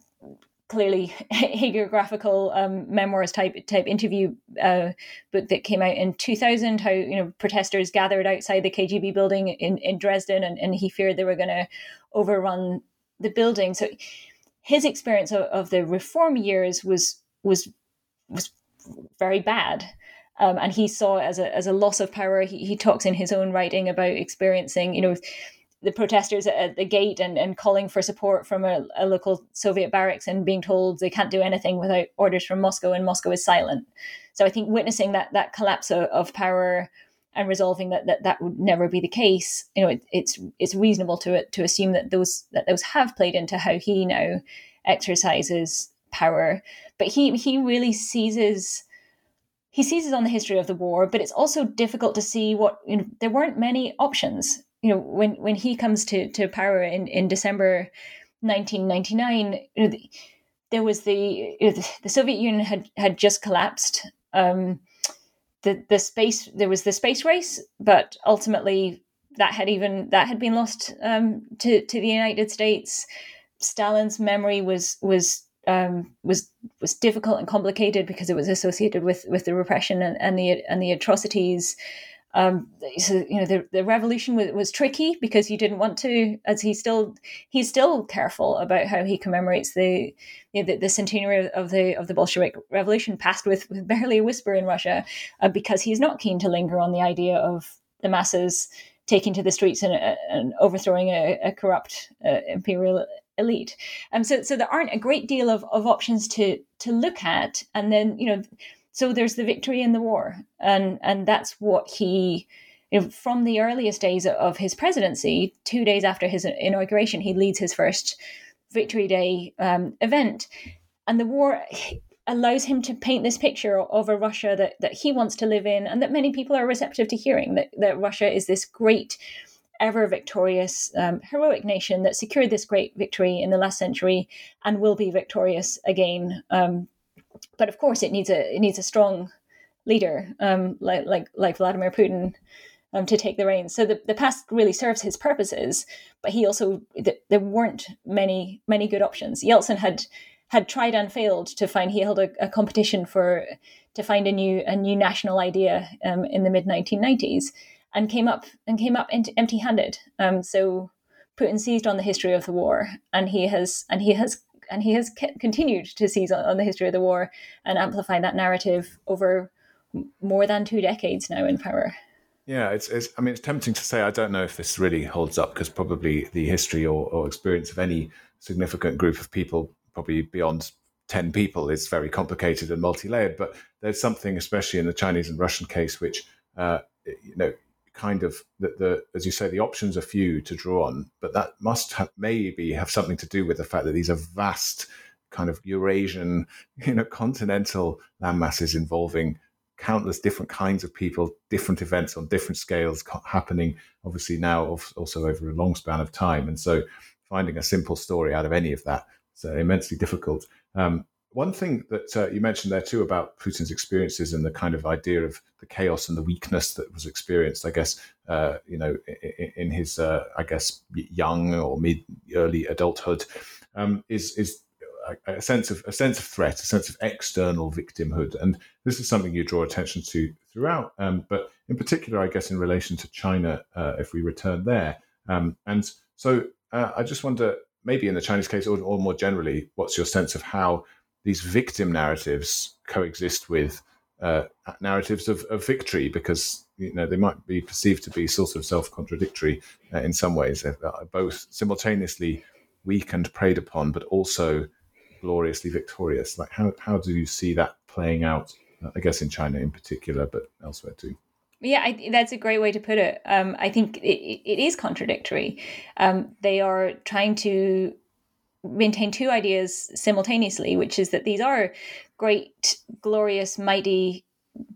C: clearly hagiographical um, memoirs type type interview uh, book that came out in 2000 how you know protesters gathered outside the KGB building in, in Dresden and, and he feared they were going to overrun the building so his experience of, of the reform years was was was very bad um, and he saw it as a as a loss of power. He, he talks in his own writing about experiencing, you know, the protesters at the gate and, and calling for support from a, a, local Soviet barracks and being told they can't do anything without orders from Moscow and Moscow is silent. So I think witnessing that that collapse of, of power and resolving that, that that would never be the case, you know, it, it's it's reasonable to to assume that those that those have played into how he now exercises power. But he he really seizes he seizes on the history of the war, but it's also difficult to see what you know. There weren't many options. You know, when when he comes to to power in in December 1999, you know, the, there was the the Soviet Union had had just collapsed. Um, the the space there was the space race, but ultimately that had even that had been lost um, to to the United States. Stalin's memory was was um, was was difficult and complicated because it was associated with with the repression and, and the and the atrocities. Um, so you know the, the revolution was, was tricky because you didn't want to, as he still he's still careful about how he commemorates the you know, the, the, centenary of the of the Bolshevik Revolution, passed with, with barely a whisper in Russia, uh, because he's not keen to linger on the idea of the masses taking to the streets and, and overthrowing a, a corrupt uh, imperial elite. Um, so so there aren't a great deal of, of options to to look at, and then you know, so there's the victory in the war, and and that's what he. From the earliest days of his presidency, two days after his inauguration, he leads his first Victory Day um, event, and the war allows him to paint this picture of a Russia that, that he wants to live in and that many people are receptive to hearing that, that Russia is this great ever victorious, um, heroic nation that secured this great victory in the last century and will be victorious again. Um, but of course, it needs a it needs a strong leader um, like like like Vladimir Putin um, to take the reins. So the, the past really serves his purposes, but he also the, there weren't many many good options. Yeltsin had had tried and failed to find. He held a, a competition for to find a new a new national idea um, in the mid 1990s, and came up and came up empty handed. Um, so Putin seized on the history of the war, and he has and he has and he has continued to seize on, on the history of the war and amplify that narrative over more than two decades now in power.
B: Yeah, it's, it's, I mean, it's tempting to say I don't know if this really holds up because probably the history or, or, experience of any significant group of people, probably beyond 10 people, is very complicated and multi layered. But there's something, especially in the Chinese and Russian case, which, uh, you know, kind of that the as you say the options are few to draw on but that must have maybe have something to do with the fact that these are vast kind of Eurasian, you know, continental landmasses involving countless different kinds of people, different events on different scales happening, obviously now also over a long span of time. And so finding a simple story out of any of that is uh, immensely difficult. Um, one thing that uh, you mentioned there too about Putin's experiences and the kind of idea of the chaos and the weakness that was experienced, I guess, uh, you know, in, in his, uh, I guess, young or mid early adulthood, um, is is a, a, sense of a sense of threat, a sense of external victimhood, and this is something you draw attention to throughout. Um, but in particular, I guess, in relation to China, uh, if we return there, um, and so uh, I just wonder, maybe in the Chinese case, or, or more generally, what's your sense of how these victim narratives coexist with uh, narratives of, of, victory because you know they might be perceived to be sort of self-contradictory uh, in some ways, uh, both simultaneously weak and preyed upon, but also gloriously victorious. Like how how do you see that playing out? Uh, I guess in China in particular, but elsewhere too.
C: Yeah, I, that's a great way to put it. Um, I think it, it is contradictory. Um, they are trying to maintain two ideas simultaneously, which is that these are great, glorious, mighty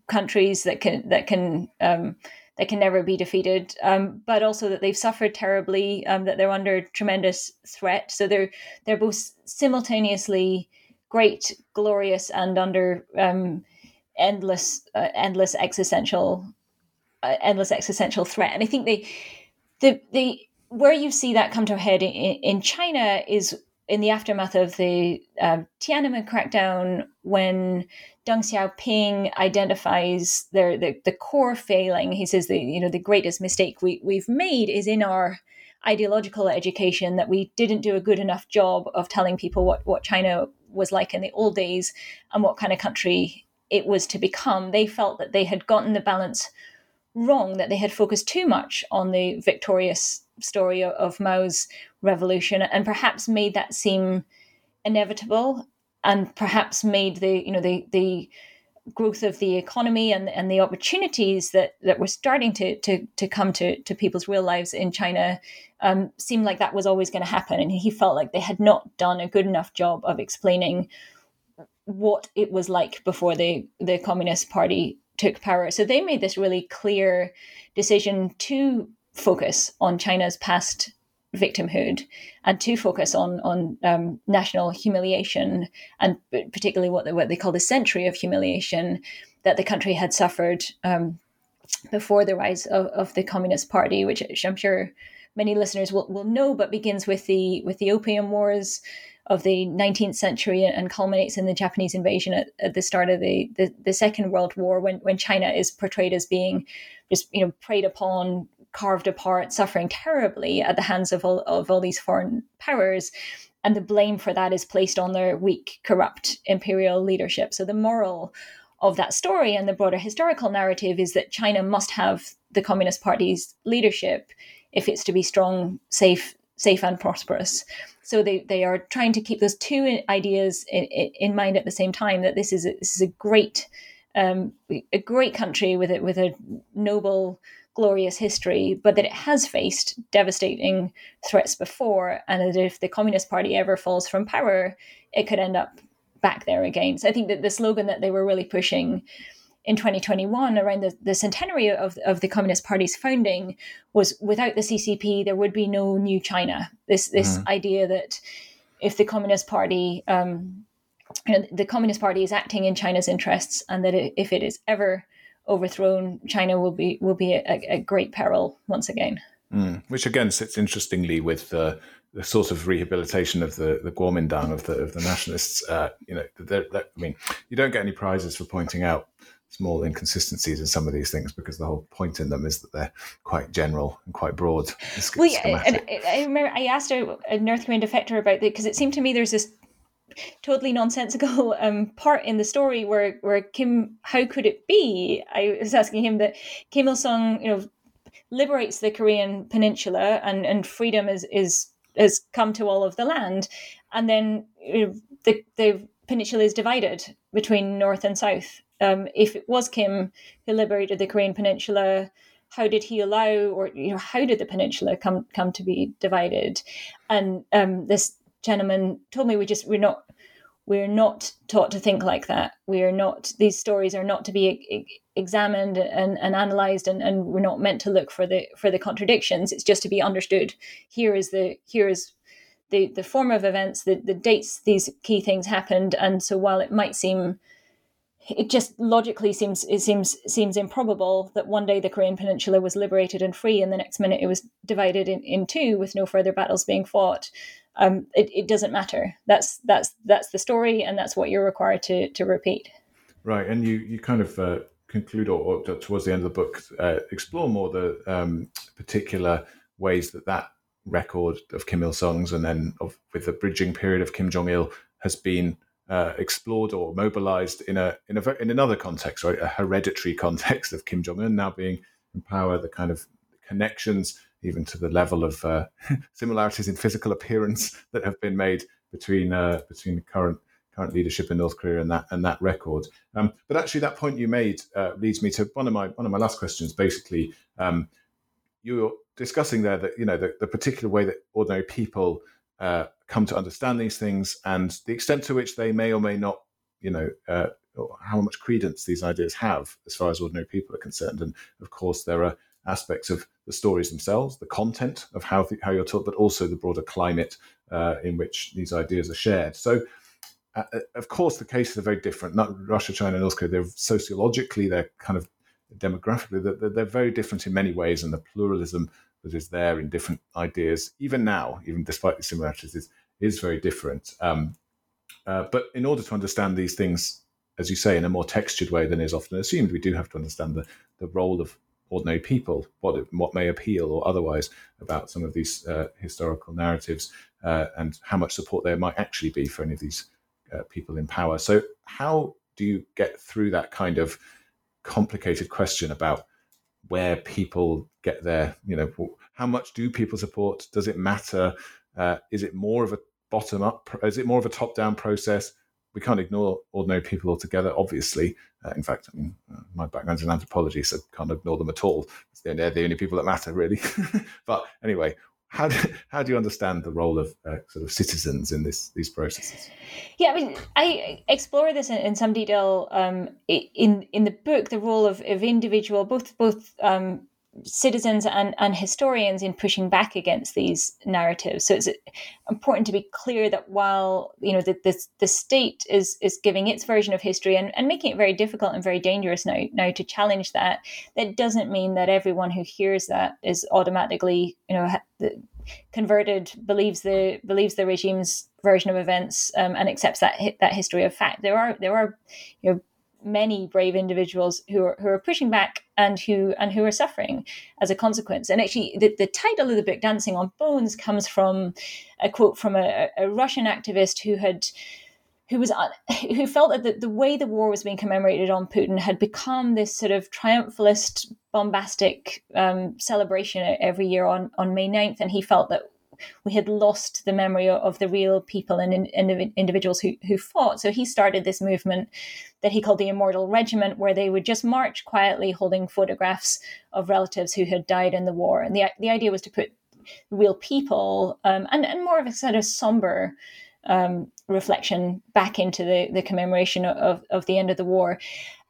C: countries that can that can um, that can never be defeated, um, but also that they've suffered terribly, um, that they're under tremendous threat. So they're they're both simultaneously great, glorious, and under um, endless uh, endless existential uh, endless existential threat. And I think they the the where you see that come to a head in, in China is in the aftermath of the um, Tiananmen crackdown, when Deng Xiaoping identifies their, the, the core failing, he says the you know the greatest mistake we, we've made is in our ideological education that we didn't do a good enough job of telling people what, what China was like in the old days and what kind of country it was to become. They felt that they had gotten the balance wrong, that they had focused too much on the victorious story of, Mao's revolution and perhaps made that seem inevitable and perhaps made the you know the the growth of the economy and and the opportunities that that were starting to to to come to to people's real lives in China um, seemed like that was always going to happen, and he felt like they had not done a good enough job of explaining what it was like before the the Communist Party took power. So they made this really clear decision to focus on China's past victimhood and to focus on on um, national humiliation and particularly what they, what they call the century of humiliation that the country had suffered um, before the rise of, of, the Communist Party, which I'm sure many listeners will, will know, but begins with the with the Opium Wars of the 19th century and culminates in the Japanese invasion at, at the start of the, the, the Second World War, when when China is portrayed as being just you know preyed upon carved apart, suffering terribly at the hands of all, of all these foreign powers. And the blame for that is placed on their weak, corrupt imperial leadership. So the moral of that story and the broader historical narrative is that China must have the Communist Party's leadership if it's to be strong, safe, safe and prosperous. So they, they are trying to keep those two ideas in, in mind at the same time. That this is a, this is a great um, a great country with it with a noble glorious history, but that it has faced devastating threats before, and that if the Communist Party ever falls from power, it could end up back there again. So I think that the slogan that they were really pushing in 2021 around the, the centenary of, of the Communist Party's founding was without the CCP, there would be no new China. This this mm-hmm. idea that if the Communist Party um, you know, the Communist Party is acting in China's interests, and that if it is ever overthrown, China will be will be a, a great peril once again.
B: Mm, which again sits interestingly with the, the sort of rehabilitation of the the Kuomintang of the of the nationalists. Uh, you know, they're, they're, I mean, you don't get any prizes for pointing out small inconsistencies in some of these things because the whole point in them is that they're quite general and quite broad.
C: Well, yeah, and I remember I asked a, a North Korean defector about that because it seemed to me there's this totally nonsensical um, part in the story where where Kim, how could it be? I was asking him that Kim Il Sung, you know, liberates the Korean peninsula and and freedom is is has come to all of the land, and then you know, the the peninsula is divided between north and south. Um, if it was Kim who liberated the Korean peninsula, how did he allow, or you know, how did the peninsula come come to be divided? And um, this gentleman told me we just we're not we're not taught to think like that. We are not; these stories are not to be examined and, and analyzed, and, and we're not meant to look for the for the contradictions. It's just to be understood. Here is the here is the the form of events, the the dates these key things happened, and so while it might seem it just logically seems it seems seems improbable that one day the Korean Peninsula was liberated and free, and the next minute it was divided in, in two with no further battles being fought. Um, it, it doesn't matter. That's that's that's the story, and that's what you're required to to repeat.
B: Right, and you you kind of uh, conclude or, or, towards the end of the book uh, explore more the um, particular ways that that record of Kim Il Sung's and then of, with the bridging period of Kim Jong Il has been uh, explored or mobilized in a in a in another context, right? A hereditary context of Kim Jong Un now being in power, the kind of connections, even to the level of uh, similarities in physical appearance that have been made between uh, between the current current leadership in North Korea and that and that record. Um, but actually, that point you made uh, leads me to one of my one of my last questions. Basically, um, you're discussing there that you know the, the particular way that ordinary people uh, come to understand these things and the extent to which they may or may not, you know, uh, how much credence these ideas have as far as ordinary people are concerned. And of course, there are aspects of the stories themselves, the content of how how you're taught, but also the broader climate uh, in which these ideas are shared. So. Uh, uh of course, the cases are very different. Not Russia, China, and North Korea. They're sociologically, they're kind of demographically, they're, they're very different in many ways, and the pluralism that is there in different ideas, even now, even despite the similarities, is, is very different. Um, uh, but in order to understand these things, as you say, in a more textured way than is often assumed, we do have to understand the, the role of ordinary people, what what may appeal or otherwise about some of these uh, historical narratives, uh, and how much support there might actually be for any of these uh, people in power. So, how do you get through that kind of complicated question about where people get their, you know, how much do people support? Does it matter? Uh, is it more of a bottom up? Is it more of a top down process? We can't ignore ordinary people altogether, obviously. Uh, in fact, I mean, uh, my background's in anthropology, so can't ignore them at all. They're the only people that matter, really. but anyway, how do, how do you understand the role of uh, sort of citizens in this these processes?
C: Yeah, I mean, I explore this in, in some detail um, in in the book. The role of, of individual, both both um, citizens and, and historians in pushing back against these narratives. So it's important to be clear that while you know the, the, the state is is giving its version of history and, and making it very difficult and very dangerous now now to challenge that, that doesn't mean that everyone who hears that is automatically you know converted, believes the believes the regime's version of events um, and accepts that that history of fact. There are there are you know many brave individuals who are who are pushing back and who and who are suffering as a consequence. And actually, the, the title of the book, "Dancing on Bones," comes from a quote from a, a Russian activist who had who was who felt that the, the way the war was being commemorated on Putin had become this sort of triumphalist, bombastic um, celebration every year on on May 9th, and he felt that we had lost the memory of the real people and in, individuals who, who fought. So he started this movement that he called the Immortal Regiment, where they would just march quietly holding photographs of relatives who had died in the war. And the, the idea was to put real people um, and, and more of a sort of somber um, reflection back into the, the commemoration of, of the end of the war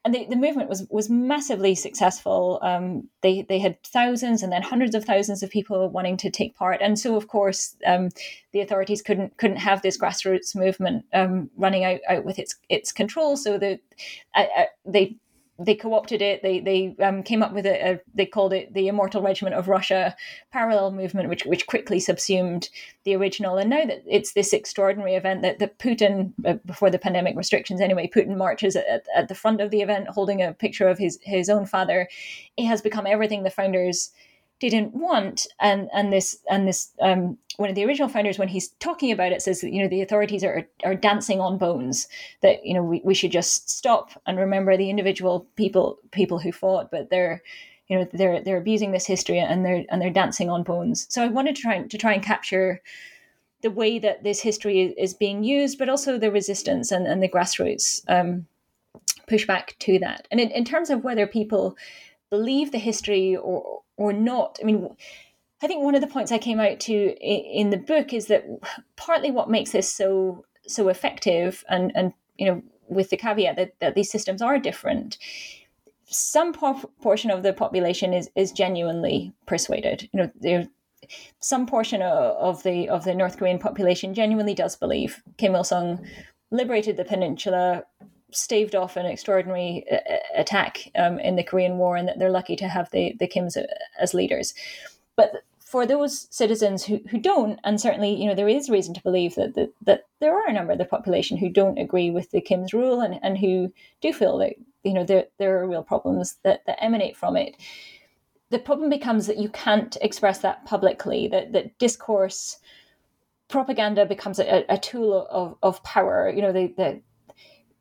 C: and the, the movement was was massively successful. Um, they they had thousands and then hundreds of thousands of people wanting to take part, and so of course um, the authorities couldn't couldn't have this grassroots movement um, running out, out with its its control. So the uh, uh, they they co-opted it. They they um, came up with a, They called it the Immortal Regiment of Russia parallel movement, which which quickly subsumed the original. And now that it's this extraordinary event that, that Putin, uh, before the pandemic restrictions anyway, Putin marches at, at the front of the event holding a picture of his his own father. It has become everything the founders didn't want and and this and this um, one of the original founders when he's talking about it says that you know the authorities are are dancing on bones that you know we, we should just stop and remember the individual people people who fought but they're you know they're they're abusing this history and they're and they're dancing on bones. So i wanted to try to try and capture the way that this history is being used but also the resistance and, and the grassroots um, pushback to that. And in, in terms of whether people believe the history or or not. I mean, I think one of the points I came out to in the book is that partly what makes this so so effective, and and you know, with the caveat that, that these systems are different, some portion of the population is is genuinely persuaded. You know, there some portion of the of the North Korean population genuinely does believe Kim Il Sung liberated the peninsula, staved off an extraordinary uh, attack um, in the Korean War, and that they're lucky to have the the Kims as leaders. But for those citizens who, who don't, and certainly you know there is reason to believe that, that that there are a number of the population who don't agree with the Kim's rule and, and who do feel that you know there there are real problems that, that emanate from it. The problem becomes that you can't express that publicly. That that discourse, propaganda becomes a, a tool of, of power. You know, they, the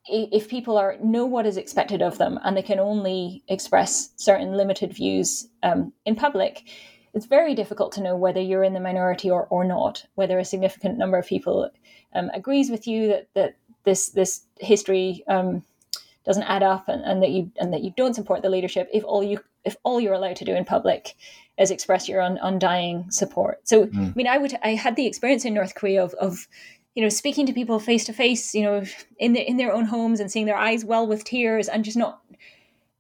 C: if people are know what is expected of them and they can only express certain limited views um, in public, it's very difficult to know whether you're in the minority or, or not, whether a significant number of people um, agrees with you that, that this this history um, doesn't add up and, and that you and that you don't support the leadership if all you if all you're allowed to do in public is express your un, undying support. So mm. I mean I would I had the experience in North Korea of, of you know speaking to people face to face you know in the, in their own homes and seeing their eyes well with tears and just not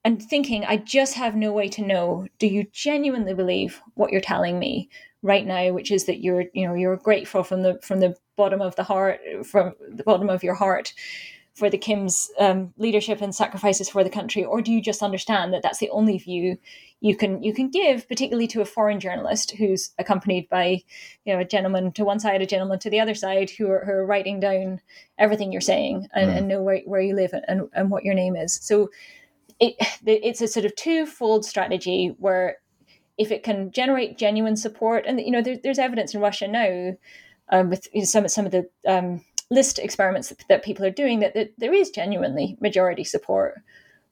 C: and thinking, I just have no way to know. Do you genuinely believe what you're telling me right now, which is that you're, you know, you're grateful from the from the bottom of the heart, from the bottom of your heart, for the Kim's um, leadership and sacrifices for the country, or do you just understand that that's the only view you can you can give, particularly to a foreign journalist who's accompanied by, you know, a gentleman to one side, a gentleman to the other side, who are, who are writing down everything you're saying and, mm. and know where, where you live and, and what your name is. So it, it's a sort of twofold strategy where if it can generate genuine support, and you know, there, there's evidence in Russia now um, with some some of the um, list experiments that, that, people are doing that, that there is genuinely majority support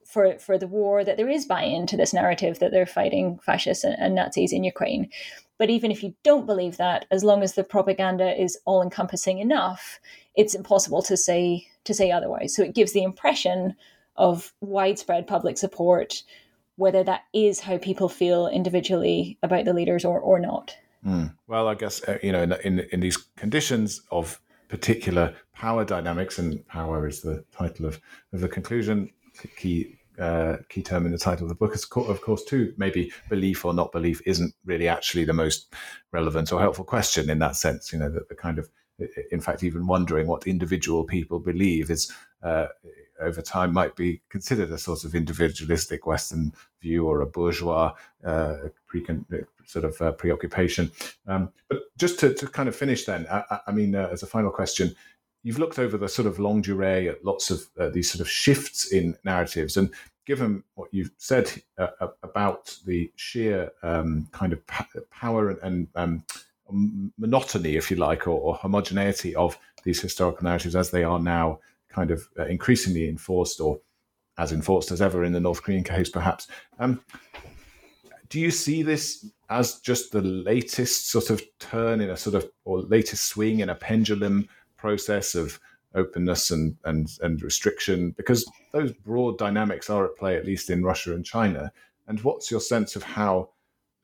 C: for for the war, that there is buy-in to this narrative that they're fighting fascists and, and Nazis in Ukraine. But even if you don't believe that, as long as the propaganda is all-encompassing enough, it's impossible to say to say otherwise. So it gives the impression of widespread public support, whether that is how people feel individually about the leaders or, or not.
B: Mm. Well, I guess, uh, you know, in, in, in these conditions of particular power dynamics, and power is the title of, of the conclusion, key uh, key term in the title of the book is, of course, too, maybe belief or not belief isn't really actually the most relevant or helpful question in that sense. You know, that the kind of, in fact, even wondering what individual people believe is uh, over time might be considered a sort of individualistic Western view or a bourgeois uh, pre- sort of uh, preoccupation. Um, but just to, to, kind of finish then, I, I mean, uh, as a final question, you've looked over the sort of longue durée at lots of uh, these sort of shifts in narratives and given what you've said uh, about the sheer um, kind of power and, and um, monotony, if you like, or, or homogeneity of these historical narratives as they are now kind of uh, increasingly enforced or as enforced as ever in the North Korean case, perhaps. Um, do you see this as just the latest sort of turn in a sort of or latest swing in a pendulum process of openness and and and restriction? Because those broad dynamics are at play, at least in Russia and China. And what's your sense of how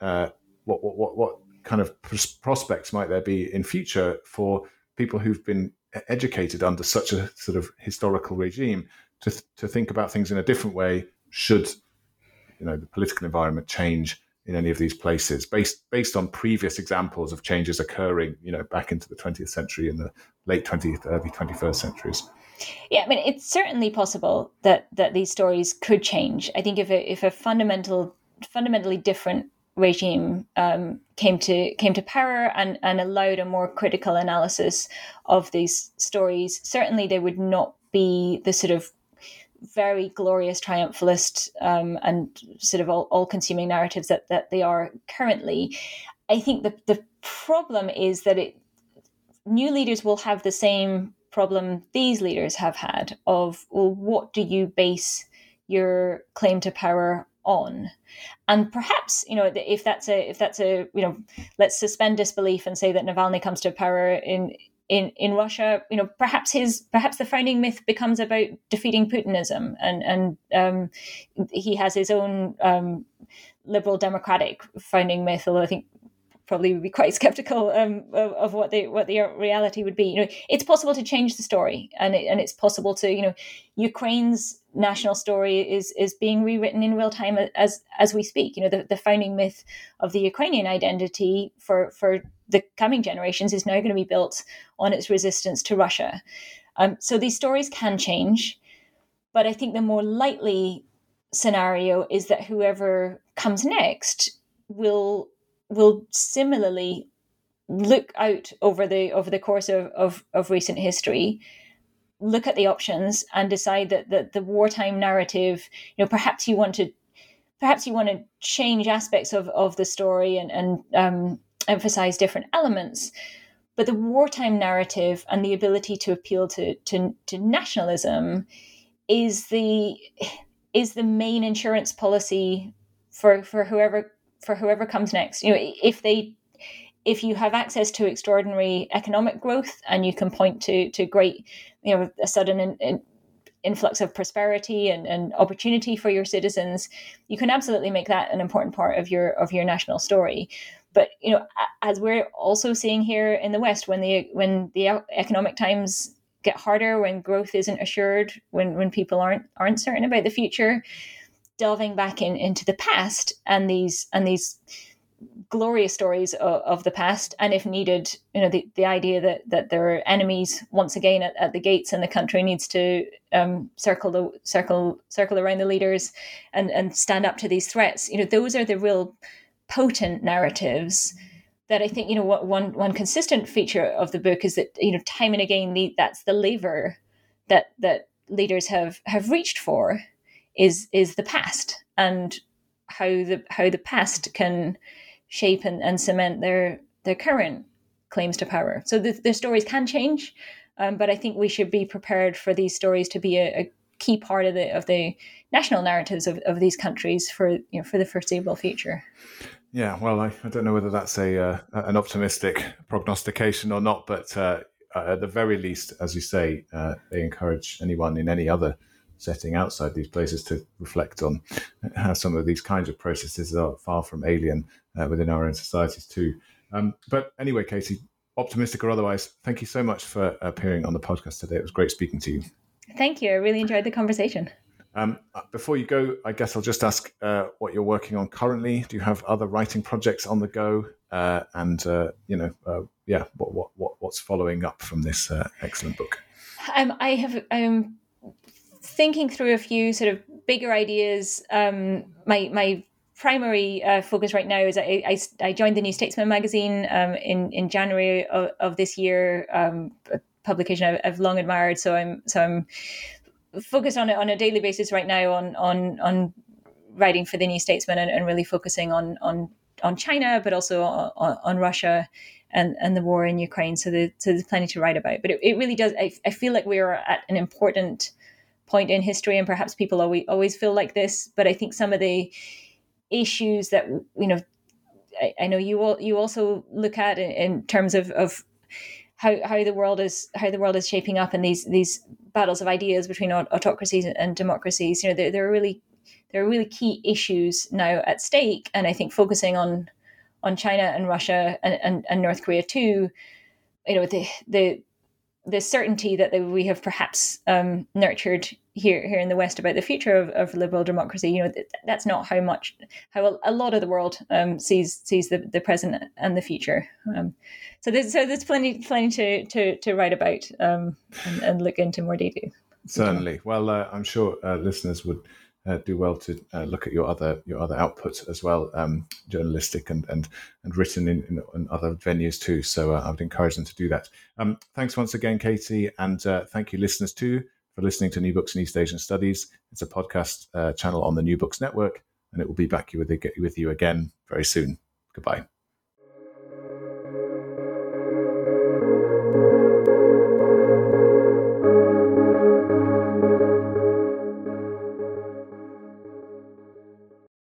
B: uh, what, what what kind of prospects might there be in future for people who've been educated under such a sort of historical regime to to think about things in a different way should you know the political environment change in any of these places based based on previous examples of changes occurring you know back into the 20th century and the late 20th early 21st centuries.
C: Yeah i mean it's certainly possible that that these stories could change. I think if a, if a fundamental fundamentally different regime um, came to came to power and, and allowed a more critical analysis of these stories, certainly they would not be the sort of very glorious triumphalist um, and sort of all, all consuming narratives that, that they are currently. I think the, the problem is that it, new leaders will have the same problem these leaders have had of, well, what do you base your claim to power on and perhaps you know if that's a if that's a you know let's suspend disbelief and say that Navalny comes to power in in in Russia you know perhaps his perhaps the founding myth becomes about defeating Putinism and and um, he has his own um, liberal democratic founding myth although I think probably would be quite skeptical um, of, of, what the what the reality would be. You know, it's possible to change the story, and it, and it's possible to you know, Ukraine's national story is is being rewritten in real time as as we speak. You know, the, the founding myth of the Ukrainian identity for for the coming generations is now going to be built on its resistance to Russia. Um, so these stories can change, but I think the more likely scenario is that whoever comes next will will similarly look out over the over the course of, of, of recent history look at the options and decide that, that the wartime narrative you know perhaps you want to perhaps you want to change aspects of, of the story and, and um, emphasize different elements but the wartime narrative and the ability to appeal to, to, to nationalism is the is the main insurance policy for for whoever for whoever comes next. You know, if they if you have access to extraordinary economic growth and you can point to to great, you know, a sudden in, in influx of prosperity and, and opportunity for your citizens, you can absolutely make that an important part of your of your national story. But you know, as we're also seeing here in the West, when the when the economic times get harder, when growth isn't assured, when when people aren't aren't certain about the future, delving back in into the past and these and these glorious stories of, of, the past and if needed you know the, the idea that that there are enemies once again at, at the gates and the country needs to um, circle the circle circle around the leaders and and stand up to these threats you know those are the real potent narratives that I think you know what one one consistent feature of the book is that you know time and again the, that's the lever that that leaders have have reached for is is the past and how the how the past can shape and, and cement their their current claims to power. So the, the stories can change, um, but I think we should be prepared for these stories to be a, a key part of the of the national narratives of, of these countries for you know for the foreseeable future.
B: Yeah, well, I, I don't know whether that's a uh, an optimistic prognostication or not, but uh, at the very least, as you say, uh, they encourage anyone in any other setting outside these places to reflect on how some of these kinds of processes are far from alien uh, within our own societies too. Um, but anyway, Katie, optimistic or otherwise, thank you so much for appearing on the podcast today. It was great speaking to you.
C: Thank you. I really enjoyed the conversation.
B: Um, uh, before you go, I guess I'll just ask uh, what you're working on currently. Do you have other writing projects on the go? Uh, and uh, you know, uh, yeah, what, what, what what's following up from this uh, excellent book?
C: Um, I have I'm thinking through a few sort of bigger ideas. Um, my my primary uh, focus right now is I, I, I, joined the New Statesman magazine um, in in January of, of this year, um, publication I've, I've, long admired. So I'm so I'm focused on it on a daily basis right now on on on writing for the New Statesman and, and really focusing on on on China, but also on, on Russia and, and the war in Ukraine. So, the, so there's plenty to write about. But it, it really does. I, I feel like we are at an important point in history, and perhaps people always always feel like this. But I think some of the issues that you know, I, know you all you also look at in, in terms of of how, how the world is how the world is shaping up and these these battles of ideas between autocracies and democracies. You know there, are really there are really key issues now at stake. And i think focusing on on china and russia and, and, and north korea too you know the the the certainty that we have perhaps um, nurtured here here in the West about the future of, of liberal democracy, you know, that's not how much how a, lot of the world um, sees sees the, the present and the future. Um, so there's so there's plenty plenty to to, to write about um, and, and, look into more detail.
B: Certainly. Well, uh, I'm sure uh, listeners would uh, do well to uh, look at your other your other output as well, um, journalistic and and and written in, in, in other venues too. So uh, I would encourage them to do that. Um, thanks once again, Katie, and uh, thank you, listeners too, for listening to New Books in East Asian Studies. It's a podcast uh, channel on the New Books Network, and it will be back with with you again very soon. Goodbye.